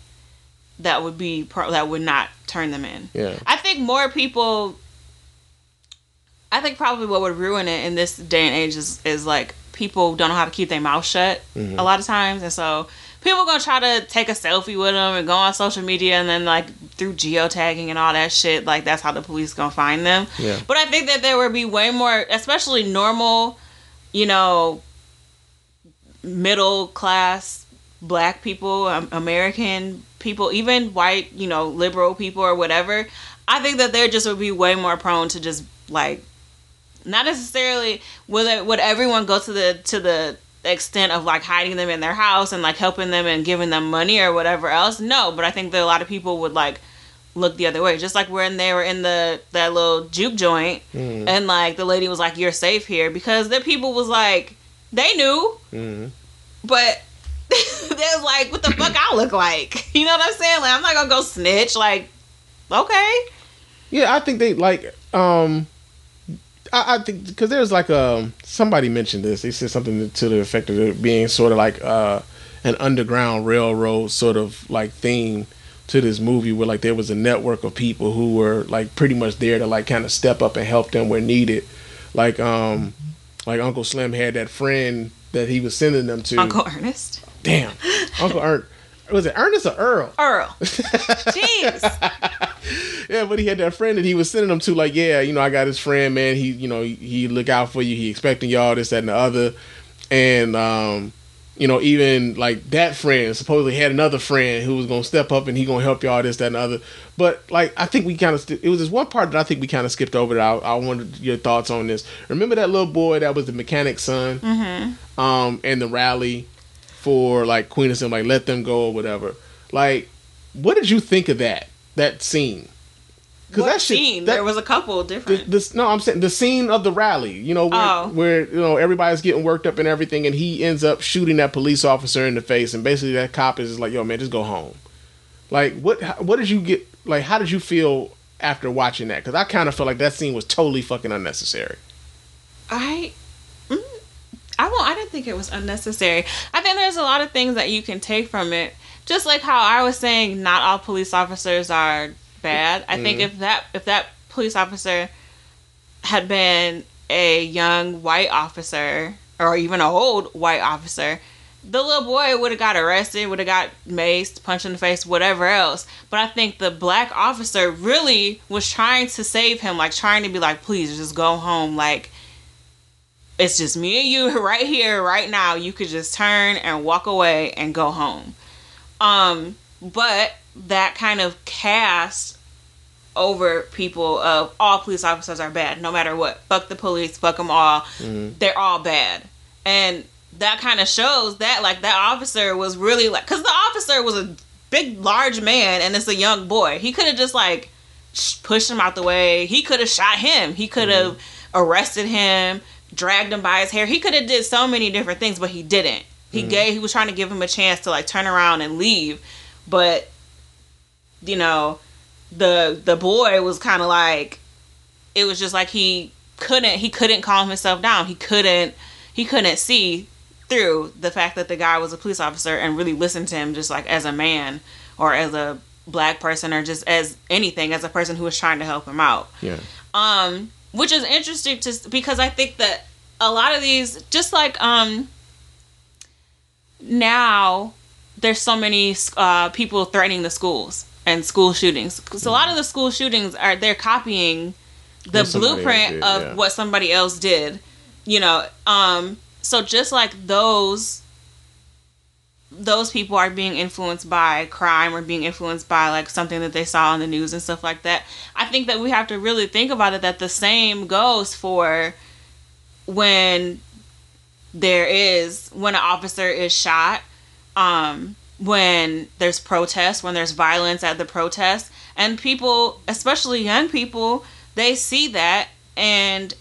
that would be pro- that would not turn them in. yeah I think more people. I think probably what would ruin it in this day and age is, is like people don't know how to keep their mouth shut Mhm. a lot of times, and so people gonna try to take a selfie with them and go on social media, and then like through geotagging and all that shit, like that's how the police gonna find them. yeah But I think that there would be way more, especially normal, you know, middle class black people, um, American people, even white, you know, liberal people or whatever. I think that they just would be way more prone to just like, not necessarily would it, would everyone go to the to the extent of like hiding them in their house and like helping them and giving them money or whatever else. No, but I think that a lot of people would like look the other way. Just like when they were in the that little juke joint Mhm. and like the lady was like, "You're safe here," because the people was like, they knew, Mhm. but [laughs] they was like, "What the fuck I look like?" [laughs] You know what I'm saying? Like, I'm not gonna go snitch. Like, okay, Yeah, I think they like um I, I think because there's like um somebody mentioned this. They said something to the effect of it being sort of like uh an underground railroad sort of like theme to this movie where like there was a network of people who were like pretty much there to like kind of step up and help them where needed. Like um like Uncle Slim had that friend that he was sending them to. Uncle Ernest. Damn. Uncle Ernest. Was it Ernest or Earl? Earl. [laughs] Jeez. yeah, but he had that friend that he was sending them to. Like, yeah, you know, I got his friend, man. He, you know, he, he look out for you. He expecting y'all this, that, and the other. And um, you know, even like that friend supposedly had another friend who was gonna step up and he gonna help y'all this, that, and the other. But like, I think we kind of st- it was this one part that I think we kind of skipped over. That I, I wanted your thoughts on this. Remember that little boy that was the mechanic's son, mm-hmm. um, and the rally for like Queen of Slim, like let them go or whatever. Like, what did you think of that that scene? Because that shit, scene? That, there was a couple different. This, no, I'm saying the scene of the rally. You know, where, oh. where you know everybody's getting worked up and everything, and he ends up shooting that police officer in the face, and basically that cop is like, "Yo, man, just go home." Like, what? What did you get? Like, how did you feel after watching that? Because I kind of felt like that scene was totally fucking unnecessary. I. Mm, I won't. I didn't think it was unnecessary. I think there's a lot of things that you can take from it. Just like how I was saying, not all police officers are bad. I mm-hmm. think if that if that police officer had been a young white officer or even an old white officer, the little boy would have got arrested, would have got maced, punched in the face, whatever else. But I think the black officer really was trying to save him, like trying to be like, please just go home. Like, it's just me and you [laughs] right here, right now. You could just turn and walk away and go home. Um, but that kind of cast over people of all police officers are bad, no matter what. Fuck the police, fuck them all. Mm-hmm. They're all bad. And that kind of shows that, like, that officer was really like, because the officer was a big, large man and it's a young boy. He could have just, like, pushed him out the way. He could have shot him. He could have mm-hmm. arrested him, dragged him by his hair. He could have did so many different things, but he didn't. He mm-hmm. gave, he was trying to give him a chance to, like, turn around and leave. But you know, the the boy was kind of like it was just like he couldn't he couldn't calm himself down. He couldn't he couldn't see through the fact that the guy was a police officer and really listen to him just like as a man or as a black person or just as anything as a person who was trying to help him out. Yeah. Um which is interesting to because I think that a lot of these just like um now there's so many uh, people threatening the schools and school shootings. Because a lot of the school shootings are they're copying the blueprint did, of yeah. what somebody else did. You know, um, so just like those those people are being influenced by crime or being influenced by like something that they saw on the news and stuff like that. I think that we have to really think about it that the same goes for when there is when an officer is shot um, when there's protests, when there's violence at the protest, and people, especially young people, they see that and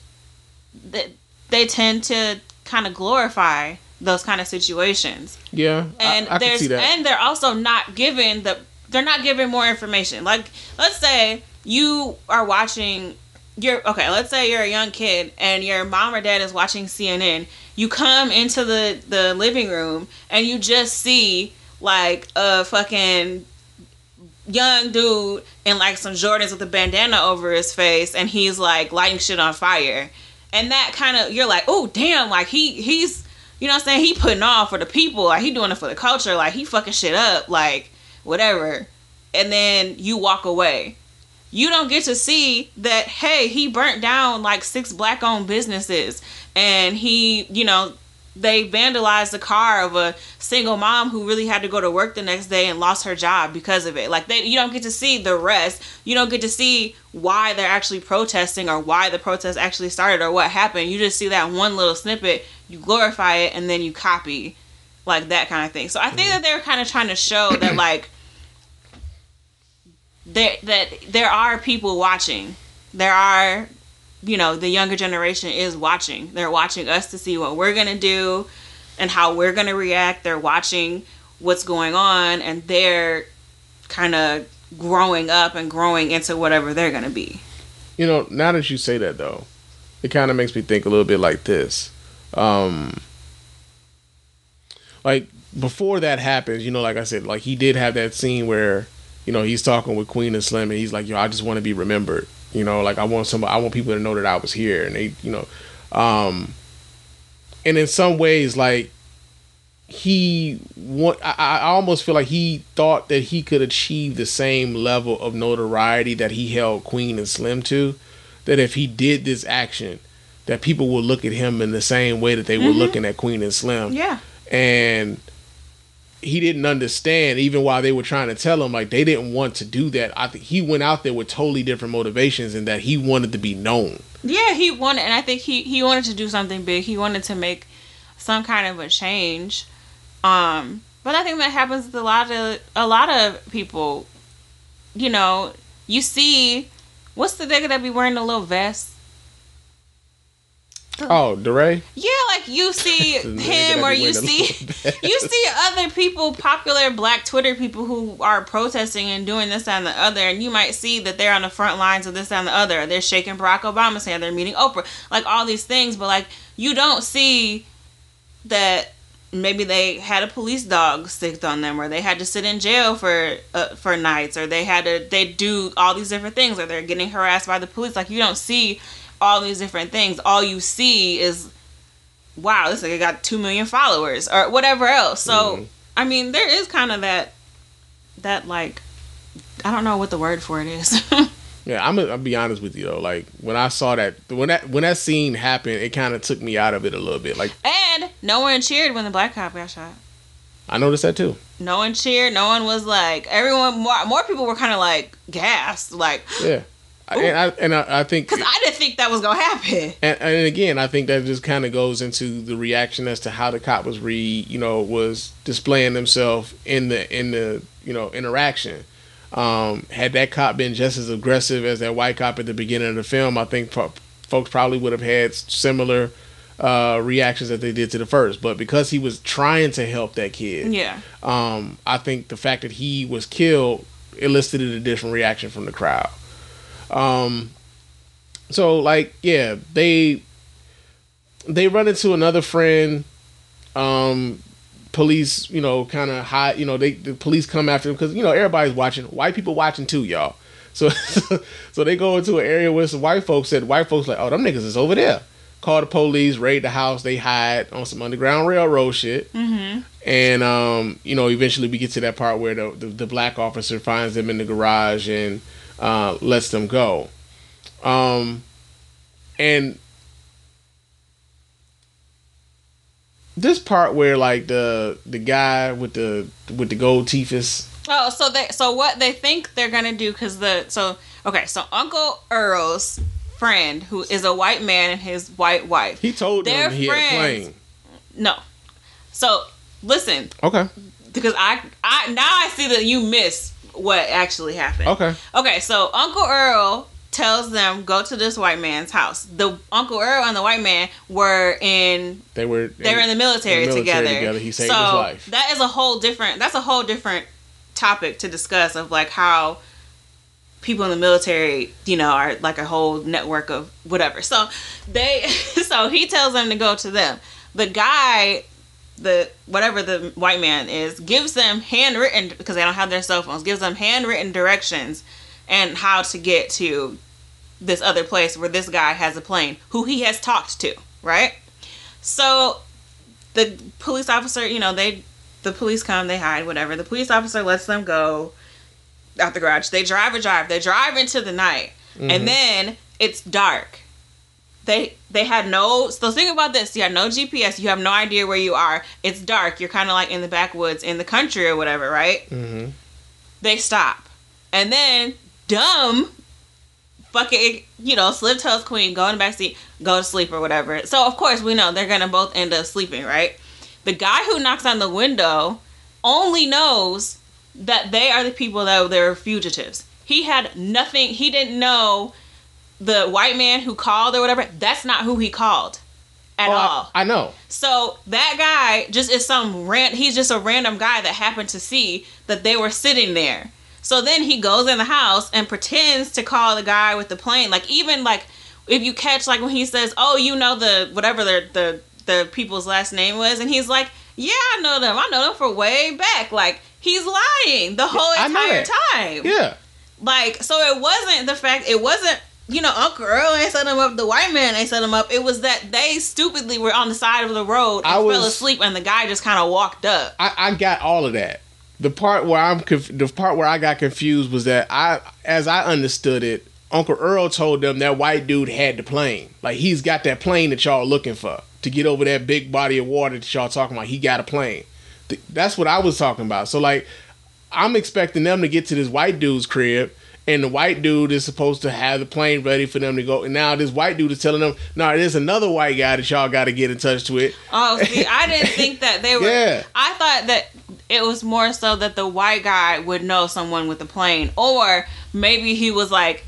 they, they tend to kind of glorify those kind of situations. Yeah, and I, I there's and they're also not given the they're not given more information. Like let's say you are watching you're okay, let's say you're a young kid and your mom or dad is watching CNN. You come into the the living room and you just see like a fucking young dude in like some Jordans with a bandana over his face and he's like lighting shit on fire. And that kind of you're like, "Oh, damn, like he he's you know what I'm saying? He putting on for the people, like he doing it for the culture, like he fucking shit up, like whatever." And then you walk away. You don't get to see that hey he burnt down like six black owned businesses. And he you know they vandalized the car of a single mom who really had to go to work the next day and lost her job because of it. Like they you don't get to see the rest. You don't get to see why they're actually protesting or why the protest actually started or what happened. You just see that one little snippet you glorify it and then you copy like that kind of thing so i think mm-hmm. that they're kind of trying to show that [clears throat] like there that there are people watching. There are you know, the younger generation is watching. They're watching us to see what we're going to do and how we're going to react. They're watching what's going on and they're kind of growing up and growing into whatever they're going to be. You know, now that you say that though, it kind of makes me think a little bit like this. Um, like before that happens, you know, like I said, like he did have that scene where, you know, he's talking with Queen and Slim, and he's like, "Yo, I just want to be remembered." You know, like I want somebody, I want people to know that I was here, and they, you know, um, and in some ways, like he want, I, I almost feel like he thought that he could achieve the same level of notoriety that he held Queen and Slim to. That if he did this action, that people would look at him in the same way that they were looking at Queen and Slim Yeah. and he didn't understand even while they were trying to tell him like they didn't want to do that i think he went out there with totally different motivations and that he wanted to be known Yeah, he wanted, and I think he he wanted to do something big. He wanted to make some kind of a change. Um, but I think that happens with a lot of a lot of people. You know, you see, what's the nigga that be wearing the little vest? Oh DeRay? Yeah, like you see [laughs] him, or you see [laughs] you see other people, popular Black Twitter people who are protesting and doing this and the other, and you might see that they're on the front lines of this and the other. They're shaking Barack Obama's hand. They're meeting Oprah, like all these things. But like you don't see that maybe they had a police dog sticked on them, or they had to sit in jail for uh, for nights, or they had to they do all these different things, or they're getting harassed by the police. Like you don't see all these different things. All you see is wow, this nigga got two million followers or whatever else. So Mhm. I mean, there is kind of that that like I don't know what the word for it is. [laughs] yeah i'm gonna I'll be honest with you though like when i saw that when that when that scene happened it kind of took me out of it a little bit like and no one cheered when the black cop got shot. i noticed that too No one cheered. No one was like everyone. More, more people were kind of like gassed, like yeah And i and i, I think because I didn't think that was gonna happen. and, and again, I think that just kind of goes into the reaction as to how the cop was re, you know, was displaying themselves in the in the you know interaction. Um, had that cop been just as aggressive as that white cop at the beginning of the film, I think pro- folks probably would have had similar uh, reactions that they did to the first. But because he was trying to help that kid, Yeah, um, I think the fact that he was killed elicited a different reaction from the crowd. Um, so like, yeah, they they run into another friend. Um, police, you know, kind of hide. You know, they the police come after them because you know everybody's watching. White people watching too, y'all. So [laughs] so they go into an area where some white folks said white folks like, oh, them niggas is over there. Call the police, raid the house. They hide on some underground railroad shit. mm-hmm. And um, you know, eventually we get to that part where the the, the black officer finds them in the garage and uh, lets them go. Um, and this part where like the the guy with the with the gold teeth is Oh, so they so what they think they're gonna do because the so okay so Uncle Earl's friend who is a white man and his white wife. he told them he had a plane. No, so listen Okay, because I I now I see that you miss what actually happened. okay, Okay, so Uncle Earl tells them go to this white man's house. The Uncle Earl and the white man were in they were they were in the military, in the military together. together. He saved so his life. That is a whole different. That's a whole different topic to discuss of like how people in the military, you know, are like a whole network of whatever. So they, [laughs] so he tells them to go to them. The guy, the whatever the white man is, gives them handwritten because they don't have their cell phones. Gives them handwritten directions and how to get to this other place where this guy has a plane who he has talked to, right? So the police officer, you know, they the police come, they hide, whatever. The police officer lets them go out the garage. They drive a drive. They drive into the night. And mm-hmm. then it's dark. They they had no so think about this. You have no GPS, you have no idea where you are. It's dark. You're kinda like in the backwoods in the country or whatever, right? mm-hmm. they stop. And then dumb fucking you know, slip toes queen, go in the back seat, go to sleep or whatever. So of course we know they're gonna both end up sleeping, right? The guy who knocks on the window only knows that they are the people that they're fugitives. He had nothing he didn't know the white man who called or whatever, that's not who he called at Oh, all. I, I know. So that guy just is some ran he's just a random guy that happened to see that they were sitting there. So then he goes in the house and pretends to call the guy with the plane. Like even like if you catch like when he says, "Oh, you know the whatever the the the people's last name was," and he's like, "Yeah, I know them. I know them for way back." Like he's lying the whole entire time. Yeah. Like so, it wasn't the fact. It wasn't. You know, Uncle Earl ain't set him up. The white man ain't set him up. It was that they stupidly were on the side of the road and I fell asleep, and the guy just kind of walked up. I, I got all of that. The part where I'm conf- the part where I got confused was that I, as I understood it, Uncle Earl told them that white dude had the plane. Like he's got that plane that y'all looking for to get over that big body of water that y'all talking about. He got a plane. Th- That's what I was talking about. So like, I'm expecting them to get to this white dude's crib. And the white dude is supposed to have the plane ready for them to go. And now this white dude is telling them, "No, there's another white guy that y'all got to get in touch with." Oh, see, I didn't think that they were. Yeah. I thought that it was more so that the white guy would know someone with a plane, or maybe he was like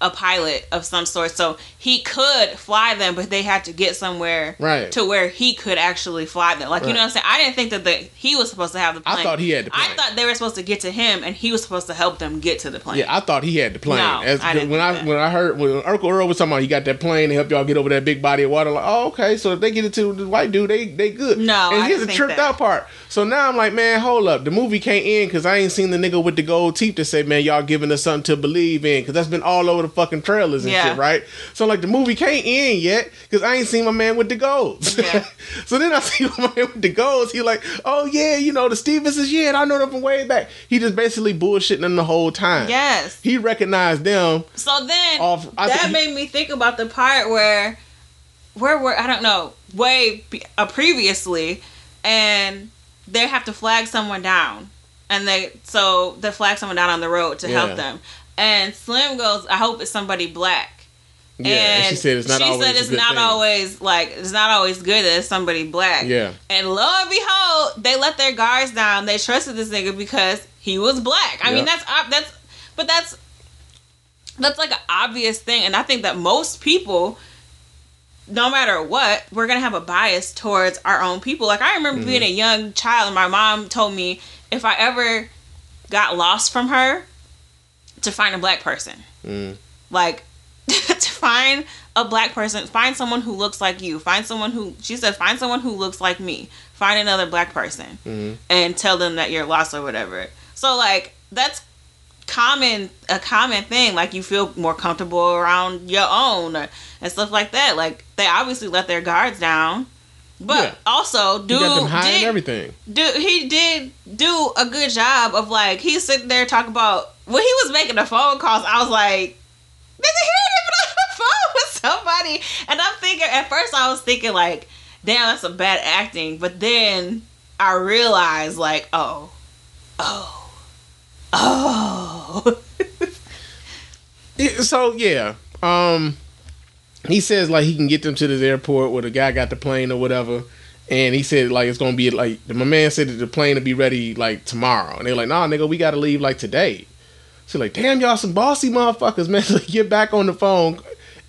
a pilot of some sort, so he could fly them, but they had to get somewhere Right. to where he could actually fly them. Like you know what I'm saying? I didn't think that the he was supposed to have the plane. I thought he had the plane. I thought they were supposed to get to him, and he was supposed to help them get to the plane. Yeah, I thought he had the plane. No, As- I didn't when I that. when I heard when Uncle Earl was talking about he got that plane to help y'all get over that big body of water, like, oh okay, so if they get it to the white dude, they they good. No, and I here's the tripped that. out part. So now I'm like, man, hold up, the movie can't end because I ain't seen the nigga with the gold teeth to say, man, y'all giving us something to believe in because that's been all over the fucking trailers and Yeah. shit, right? So like the movie can't end yet because I ain't seen my man with the golds. Yeah. [laughs] so then I see [laughs] my man with the golds. He like, oh yeah, you know the Stevensons, yeah, and I know them from way back. He just basically bullshitting them the whole time. Yes. He recognized them. So then Off- that think- made me think about the part where, where were I don't know, way uh, previously, and they have to flag someone down, and they so they flag someone down on the road to Yeah. help them, and Slim goes, "I hope it's somebody black." Yeah, and she said it's not she always. said it's good not thing. always like it's not always good that it's somebody black. Yeah. And lo and behold, they let their guards down. They trusted this nigga because he was black. I mean, that's that's, but that's that's like an obvious thing, and I think that most people, no matter what, we're gonna have a bias towards our own people. Like I remember being a Mm-hmm. young child, and my mom told me if I ever got lost from her, to find a black person, Mm. like [laughs] find a black person, find someone who looks like you, find someone who she said, find someone who looks like me, find another black person, Mhm. and tell them that you're lost or whatever. So like that's common a common thing like you feel more comfortable around your own or, and stuff like that like they obviously let their guards down but Yeah. also He dude got them high and did, everything. dude he did do a good job of like he's sitting there talking about when he was making the phone calls i was like nigga he ain't even on the phone [laughs] with somebody. And i'm thinking at first i was thinking like damn that's some bad acting. But then i realized like oh oh oh. [laughs] So yeah, um, he says like he can get them to this airport where the guy got the plane or whatever, and he said like it's gonna be like my man said that the plane will be ready like tomorrow, and they're like, nah, nigga, we gotta leave like today. So like, damn, y'all some bossy motherfuckers, [laughs] man. So get back on the phone,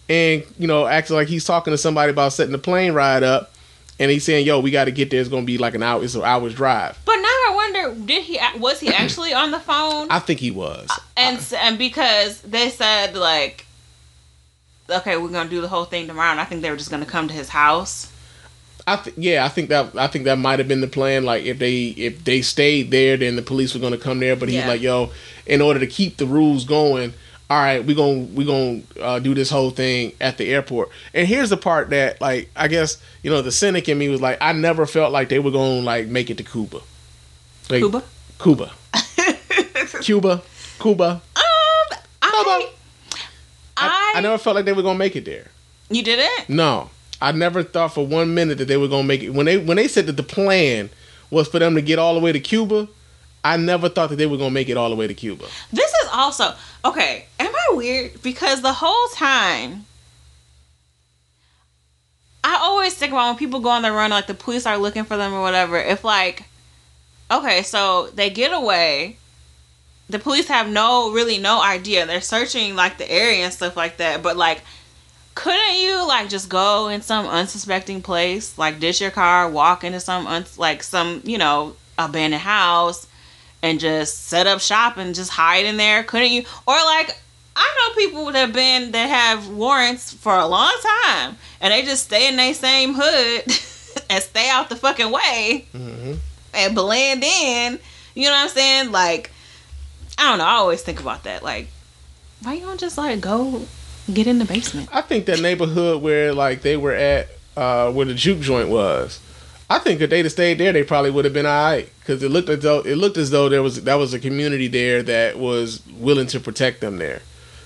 and you know, acting like he's talking to somebody about setting the plane ride up, and he's saying, yo, we got to get there. It's gonna be like an hour, it's an hour's drive. But now I wonder, did he was he [clears throat] actually on the phone? I think he was. and s and because they said like, okay, we're gonna do the whole thing tomorrow, and I think they were just gonna come to his house. I th- yeah, I think that I think that might have been the plan. Like if they if they stayed there, then the police were going to come there. But he's Yeah. like, yo, in order to keep the rules going, all right, we gonna we gonna uh, do this whole thing at the airport. And here's the part that like I guess you know the cynic in me was like, I never felt like they were gonna like make it to Cuba. Like, Cuba. Cuba, [laughs] Cuba, Cuba. Um, I, I, I, I never felt like they were gonna make it there. you didn't. No, I never thought for one minute that they were gonna make it. When they when they said that the plan was for them to get all the way to Cuba, I never thought that they were gonna make it all the way to Cuba. This is also okay. Am I weird? Because the whole time, I always think about when people go on the run, like the police are looking for them or whatever. If like, okay, so they get away, the police have no really no idea. They're searching like the area and stuff like that. But like, couldn't you like just go in some unsuspecting place, like ditch your car, walk into some uns like some you know abandoned house? And just set up shop and just hide in there? Couldn't you? Or like, I know people that have been that have warrants for a long time, and they just stay in their same hood [laughs] and stay out the fucking way hmm and blend in. You know what I'm saying? Like, I don't know. I always think about that. Like, why you don't just like go get in the basement? I think that neighborhood where like they were at, uh, where the juke joint was. I think if they'd have stayed there, they probably would have been alright because it looked as though it looked as though there was that was a community there that was willing to protect them there.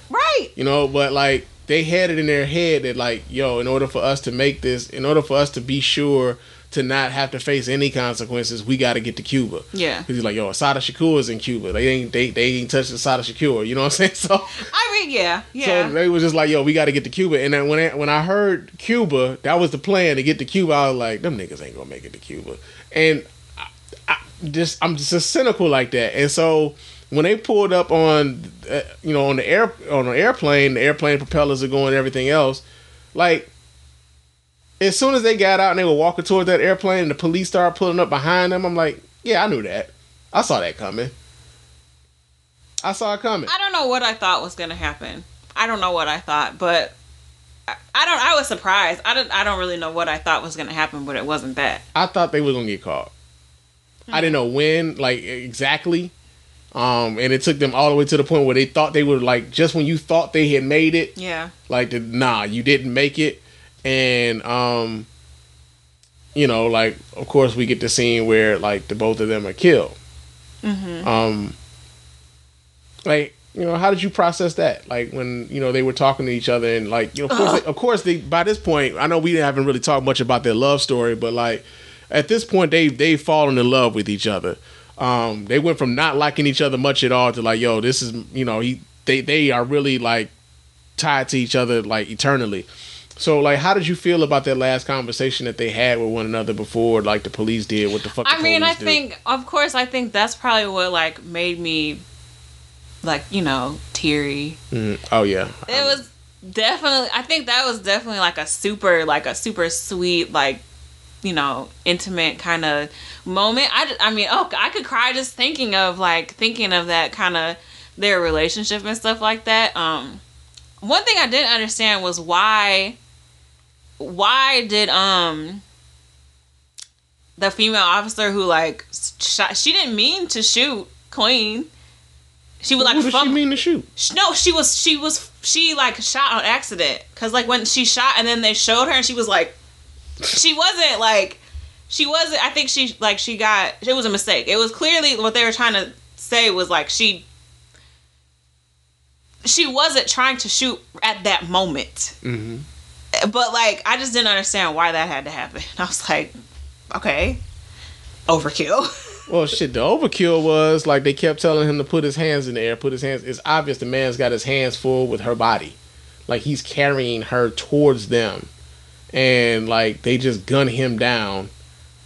Right. You know, but like they had it in their head that like, yo, in order for us to make this, in order for us to be sure to not have to face any consequences, we got to get to Cuba. Yeah. Because he's like, yo, Assata Shakur is in Cuba. They ain't they they ain't touched Assata Shakur. You know what I'm saying? [laughs] So I mean, yeah, yeah. so they was just like, yo, we got to get to Cuba. And then when I, when I heard Cuba, that was the plan to get to Cuba. I was like, them niggas ain't gonna make it to Cuba. And I, I just I'm just cynical like that. And so when they pulled up on, uh, you know, on the air on the airplane, the airplane propellers are going, and everything else, like. As soon as they got out and they were walking toward that airplane and the police started pulling up behind them, I'm like, yeah, I knew that. I saw that coming. I saw it coming. I don't know what I thought was gonna happen. I don't know what I thought, but I, I don't. I was surprised. I don't. I don't really know what I thought was gonna happen, but it wasn't that. I thought they were gonna get caught. I didn't know when, like exactly. Um, and it took them all the way to the point where they thought they were like just when you thought they had made it, Yeah. like nah, you didn't make it. And um, you know, like of course we get the scene where like the both of them are killed. Mm-hmm. Um, like you know, how did you process that? Like when you know they were talking to each other and like you know, of course, they, of course, they by this point, I know we haven't really talked much about their love story, but like at this point, they they've fallen in love with each other. Um, they went from not liking each other much at all to like, yo, this is you know, he they they are really like tied to each other like eternally. So like, how did you feel about that last conversation that they had with one another before like the police did? What the fuck? I the mean, I do? think, of course, I think that's probably what like made me, like you know, teary. Mhm. Oh yeah, It was definitely. I think that was definitely like a super, like a super sweet, like you know, intimate kind of moment. I, I mean, oh, I could cry just thinking of like thinking of that kind of their relationship and stuff like that. Um, one thing I didn't understand was why, why did um the female officer who like shot she didn't mean to shoot Queen. She was like Who did she mean to shoot? No, she was she was she like shot on accident because like when she shot and then they showed her and she was like she wasn't like she wasn't I think she like she got it was a mistake. It was clearly what they were trying to say was like she she wasn't trying to shoot at that moment. hmm But like I just didn't understand why that had to happen. [laughs] I was like, okay, overkill. [laughs] Well, shit, the overkill was like they kept telling him to put his hands in the air, put his hands. It's obvious the man's got his hands full with her body, like he's carrying her towards them, and like they just gun him down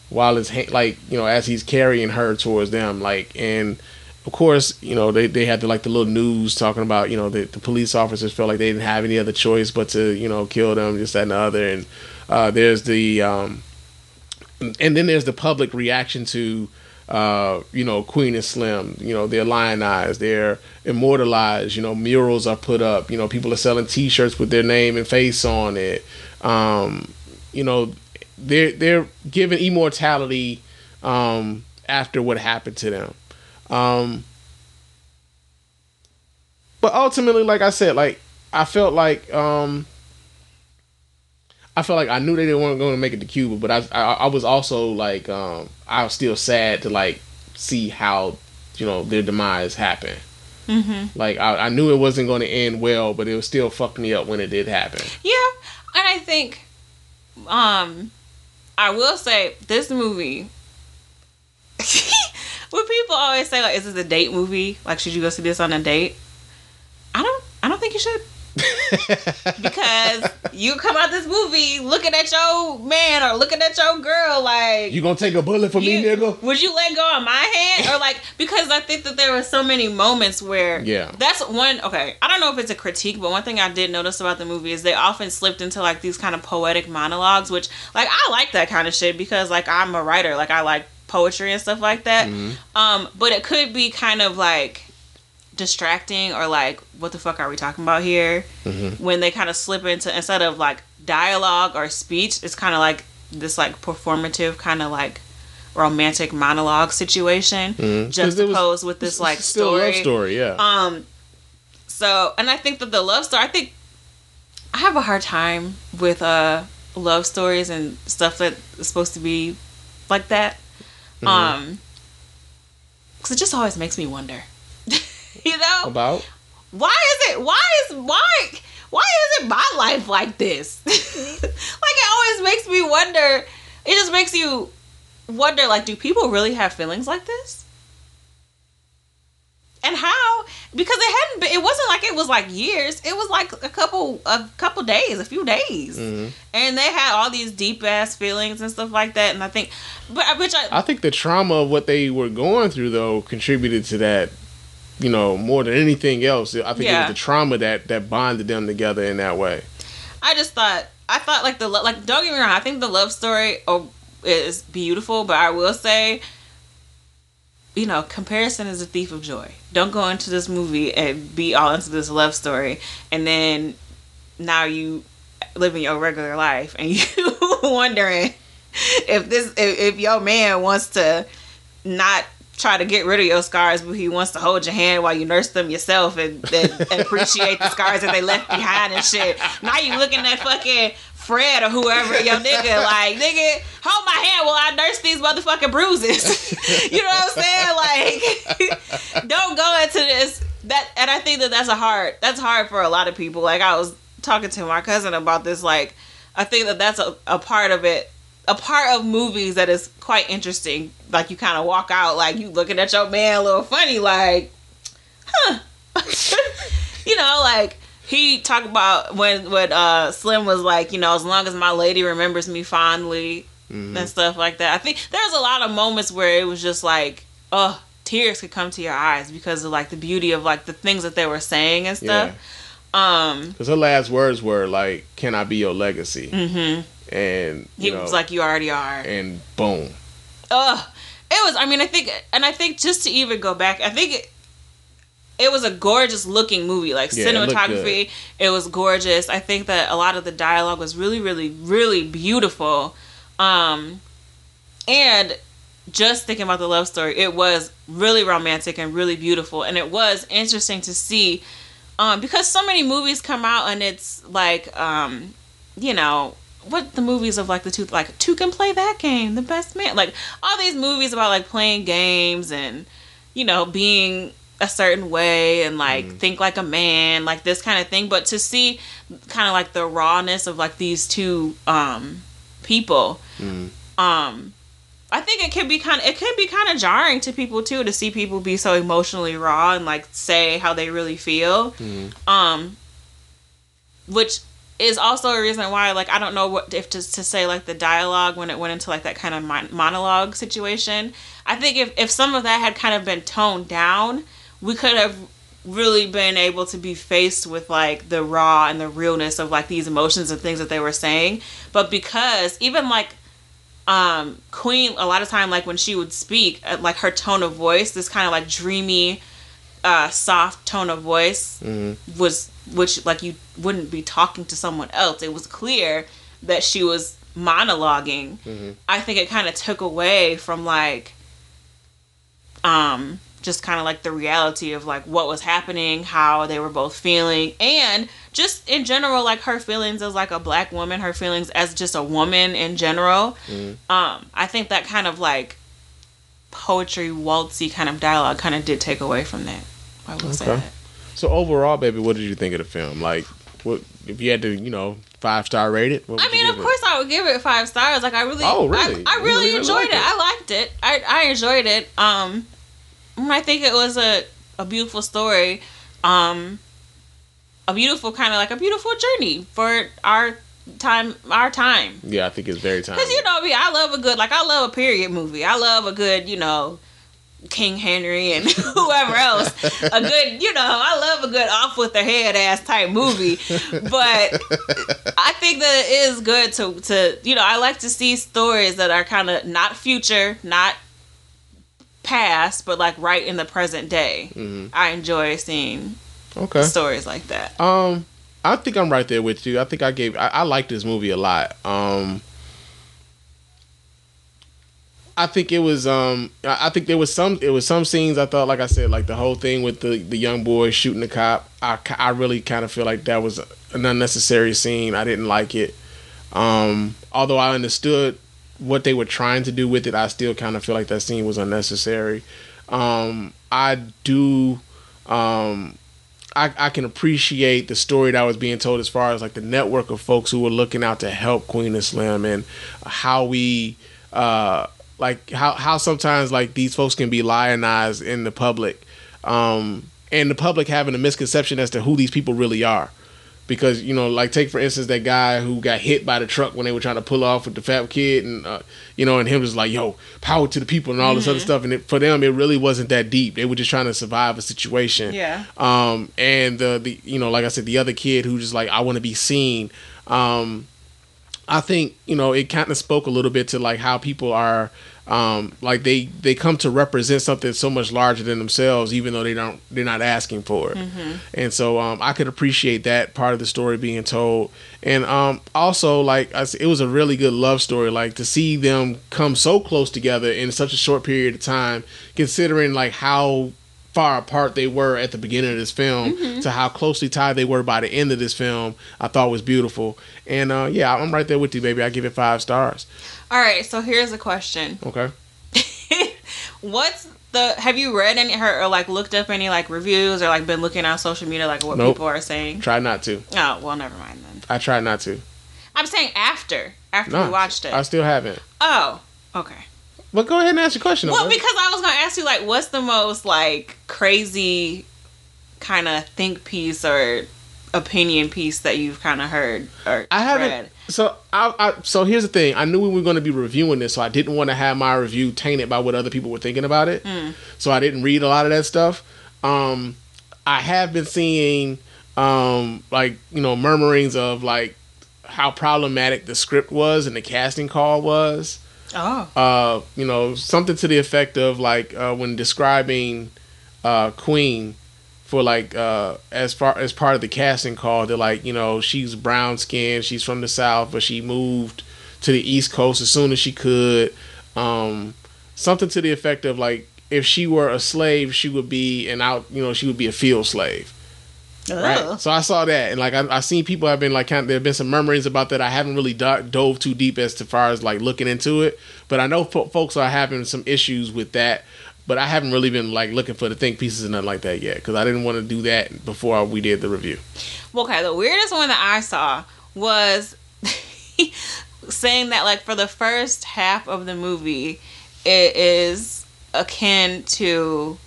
while his hand, like you know, as he's carrying her towards them, like and. Of course, you know they, they had the like the little news talking about you know the, the police officers felt like they didn't have any other choice but to you know kill them just that and the other and uh, there's the um, and then there's the public reaction to uh, you know, Queen and Slim, you know, they're lionized, they're immortalized, you know, murals are put up, you know, people are selling t-shirts with their name and face on it. Um, you know, they're they're given immortality um after what happened to them. Um but ultimately, like I said, like I felt like um I felt like I knew they weren't going to make it to Cuba, but I, I I was also like um I was still sad to like see how you know their demise happened. mm-hmm. Like I, I knew it wasn't going to end well, but it was still fucked me up when it did happen. Yeah, and I think, um, I will say this movie. [laughs] when people always say like, "Is this a date movie? Like, should you go see this on a date?" I don't. I don't think you should. [laughs] because you come out this movie looking at your man or looking at your girl like You gonna take a bullet for me, nigga? Would you let go of my hand or like [laughs] because I think that there were so many moments where Yeah. that's one okay I don't know if it's a critique but one thing I did notice about the movie is they often slipped into like these kind of poetic monologues which like I like that kind of shit because like I'm a writer like I like poetry and stuff like that Mhm. um but it could be kind of like distracting or like what the fuck are we talking about here when they kind of slip into instead of like dialogue or speech it's kind of like this like performative kind of like romantic monologue situation was juxtaposed with this like story love story, yeah. um, so and I think that the love story. I think I have a hard time with uh love stories and stuff that is supposed to be like that. Mm-hmm. Um, because it just always makes me wonder. [laughs] you know, About why is it? Why is why? Why is it my life like this? [laughs] like it always makes me wonder. It just makes you wonder. Like, do people really have feelings like this? And how? Because it hadn't been. It wasn't like it was like years. It was like a couple, a couple days, a few days, mm-hmm. and they had all these deep ass feelings and stuff like that. And I think, but uh, which I, I think the trauma of what they were going through though contributed to that. You know, more than anything else, I think it was the trauma that that bonded them together in that way. I just thought I thought like the like don't get me wrong I think the love story oh, is beautiful but I will say you know comparison is a thief of joy. Don't go into this movie and be all into this love story and then now you living your regular life and [laughs] you wondering if this if, if your man wants to not try to get rid of your scars but he wants to hold your hand while you nurse them yourself and, and, and appreciate the scars that they left behind and shit. Now you looking at fucking Fred or whoever your [laughs] nigga like nigga hold my hand while I nurse these motherfucking bruises. [laughs] You know what I'm saying? Like [laughs] don't go into this. That and I think that that's a hard that's hard for a lot of people. Like I was talking to my cousin about this like I think that that's a, a part of it a part of movies that is quite interesting. Like you kind of walk out like you looking at your man a little funny like huh? You know like he talked about when when uh slim was like you know as long as my lady remembers me fondly and stuff like that i think there's a lot of moments where it was just like oh tears could come to your eyes because of like the beauty of like the things that they were saying and stuff um Because her last words were like, "Can I be your legacy?" mhm. And he you know, was like you already are and boom. Ugh. It was. I mean, I think, and I think just to even go back, I think it, it was a gorgeous looking movie. Like Yeah, it cinematography, it, was gorgeous. I think that a lot of the dialogue was really, really, really beautiful. Um, and just thinking about the love story, it was really romantic and really beautiful, and it was interesting to see. Um, because so many movies come out and it's like, um, you know, what the movies of like the two like two can play that game the best man like all these movies about like playing games and you know being a certain way and like think like a man like this kind of thing. But to see kind of like the rawness of like these two um people um I think it can be kind of it can be kind of jarring to people too to see people be so emotionally raw and like say how they really feel. Um which is also a reason why like i don't know what if to, to say like the dialogue when it went into like that kind of mon- monologue situation. I think if, if some of that had kind of been toned down we could have really been able to be faced with like the raw and the realness of like these emotions and things that they were saying. But because even like um queen a lot of time like when she would speak uh, like her tone of voice this kind of like dreamy uh soft tone of voice was which like you wouldn't be talking to someone else. It was clear that she was monologuing. I think it kind of took away from like um just kind of like the reality of like what was happening how they were both feeling and just in general like her feelings as like a black woman her feelings as just a woman in general um i think that kind of like poetry waltzy kind of dialogue kind of did take away from that i will say that So overall, baby, what did you think of the film? Like, what if you had to, you know, five star rate it? What would I mean, of it? course, I would give it five stars. Like, I really, Oh, really? I, I really really enjoyed it. it? I liked it. I, I enjoyed it. Um, I think it was a a beautiful story. Um, a beautiful kind of like a beautiful journey for our time. Our time. Yeah, I think it's very time. Cause you know me, I love a good like I love a period movie. I love a good you know King Henry and [laughs] whoever else. A good you know I love a good off with the head ass type movie. But I think that it is good to to you know I like to see stories that are kind of not future, not past, but like right in the present day. Mhm. I enjoy seeing Okay. stories like that. Um, I think I'm right there with you. I think I gave. I, I like this movie a lot. Um, I think it was. Um, I I think there was some. It was some scenes I thought, like I said, like the whole thing with the the young boy shooting the cop. I I really kind of feel like that was an unnecessary scene. I didn't like it. Um, although I understood what they were trying to do with it, I still kind of feel like that scene was unnecessary. Um, I do. Um, I, I can appreciate the story that was being told as far as like the network of folks who were looking out to help Queen and Slim and how we uh like how how sometimes like these folks can be lionized in the public um and the public having a misconception as to who these people really are because you know like take for instance that guy who got hit by the truck when they were trying to pull off with the Fab kid and uh, you know and him was like yo power to the people and all this other stuff. And it, for them it really wasn't that deep. They were just trying to survive a situation. Yeah. um and the the you know like i said the other kid who just like i want to be seen. Um i think you know it kind of spoke a little bit to like how people are um like they they come to represent something so much larger than themselves even though they don't they're not asking for it. And so um i could appreciate that part of the story being told. And um also like I it was a really good love story like to see them come so close together in such a short period of time considering like how far apart they were at the beginning of this film to how closely tied they were by the end of this film i thought was beautiful. And uh yeah i'm right there with you baby. I give it five stars All right, so here's a question. okay [laughs] What's the have you read any her or like looked up any like reviews or like been looking on social media like what Nope. people are saying? try not to Oh, well never mind then. i tried not to I'm saying after. After no you watched it. i still haven't oh. Okay. but go ahead and ask your question Well, though, because I was gonna ask you like what's the most like crazy kind of think piece or opinion piece that you've kind of heard or I haven't. read? So I, I. So here's the thing. I knew we were going to be reviewing this, so I didn't want to have my review tainted by what other people were thinking about it. Mm. So I didn't read a lot of that stuff. Um, I have been seeing, um, like you know, murmurings of like how problematic the script was and the casting call was. Oh. Uh, you know, something to the effect of like uh, when describing uh, Queen for like uh, as far as part of the casting call, they're like, you know, she's brown skinned, she's from the south, but she moved to the east coast as soon as she could. Um, something to the effect of like, if she were a slave, she would be an out, you know, she would be a field slave. Right. So I saw that, and like I, I seen people have been like, kind of, there have been some murmurings about that. I haven't really do- dove too deep as to far as like looking into it, but I know fo- folks are having some issues with that. But I haven't really been like looking for the think pieces and nothing like that yet because I didn't want to do that before we did the review. Okay, the weirdest one that I saw was [laughs] saying that like for the first half of the movie, it is akin to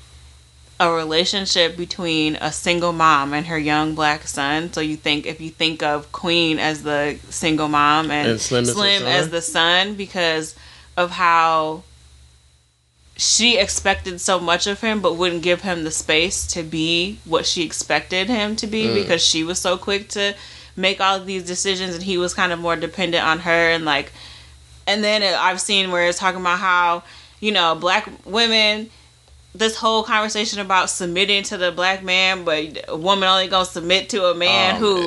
a relationship between a single mom and her young black son. So you think if you think of Queen as the single mom and, And Slim as the as the son because of how she expected so much of him but wouldn't give him the space to be what she expected him to be Mm. because she was so quick to make all these decisions and he was kind of more dependent on her and like and then I've seen where it's talking about how you know black women this whole conversation about submitting to the black man, but a woman only gonna submit to a man Oh, who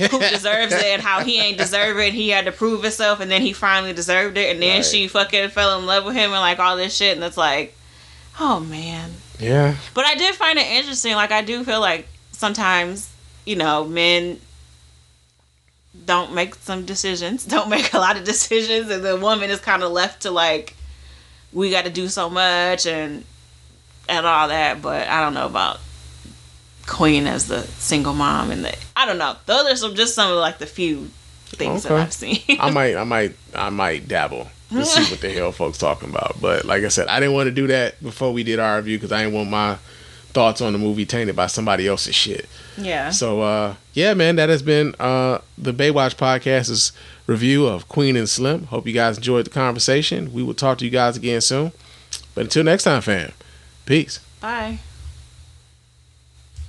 man. who deserves it, and how he ain't deserve it. He had to prove himself, and then he finally deserved it, and then Right. she fucking fell in love with him, and like all this shit, and it's like, oh man. Yeah, But I did find it interesting. Like I do feel like sometimes, you know, men don't make some decisions, [laughs] don't make a lot of decisions, and the woman is kind of left to like, we got to do so much and and all that. But I don't know about Queen as the single mom and the I don't know. Those are some just some of like the few things that I've seen. I might, I might, I might dabble to see what the hell folks talking about. But like I said, I didn't want to do that before we did our review because I didn't want my thoughts on the movie tainted by somebody else's shit. yeah. So uh yeah, man, that has been uh the Baywatch podcast's review of Queen and Slim. Hope you guys enjoyed the conversation. We will talk to you guys again soon. But until next time, fam. Peace. Bye.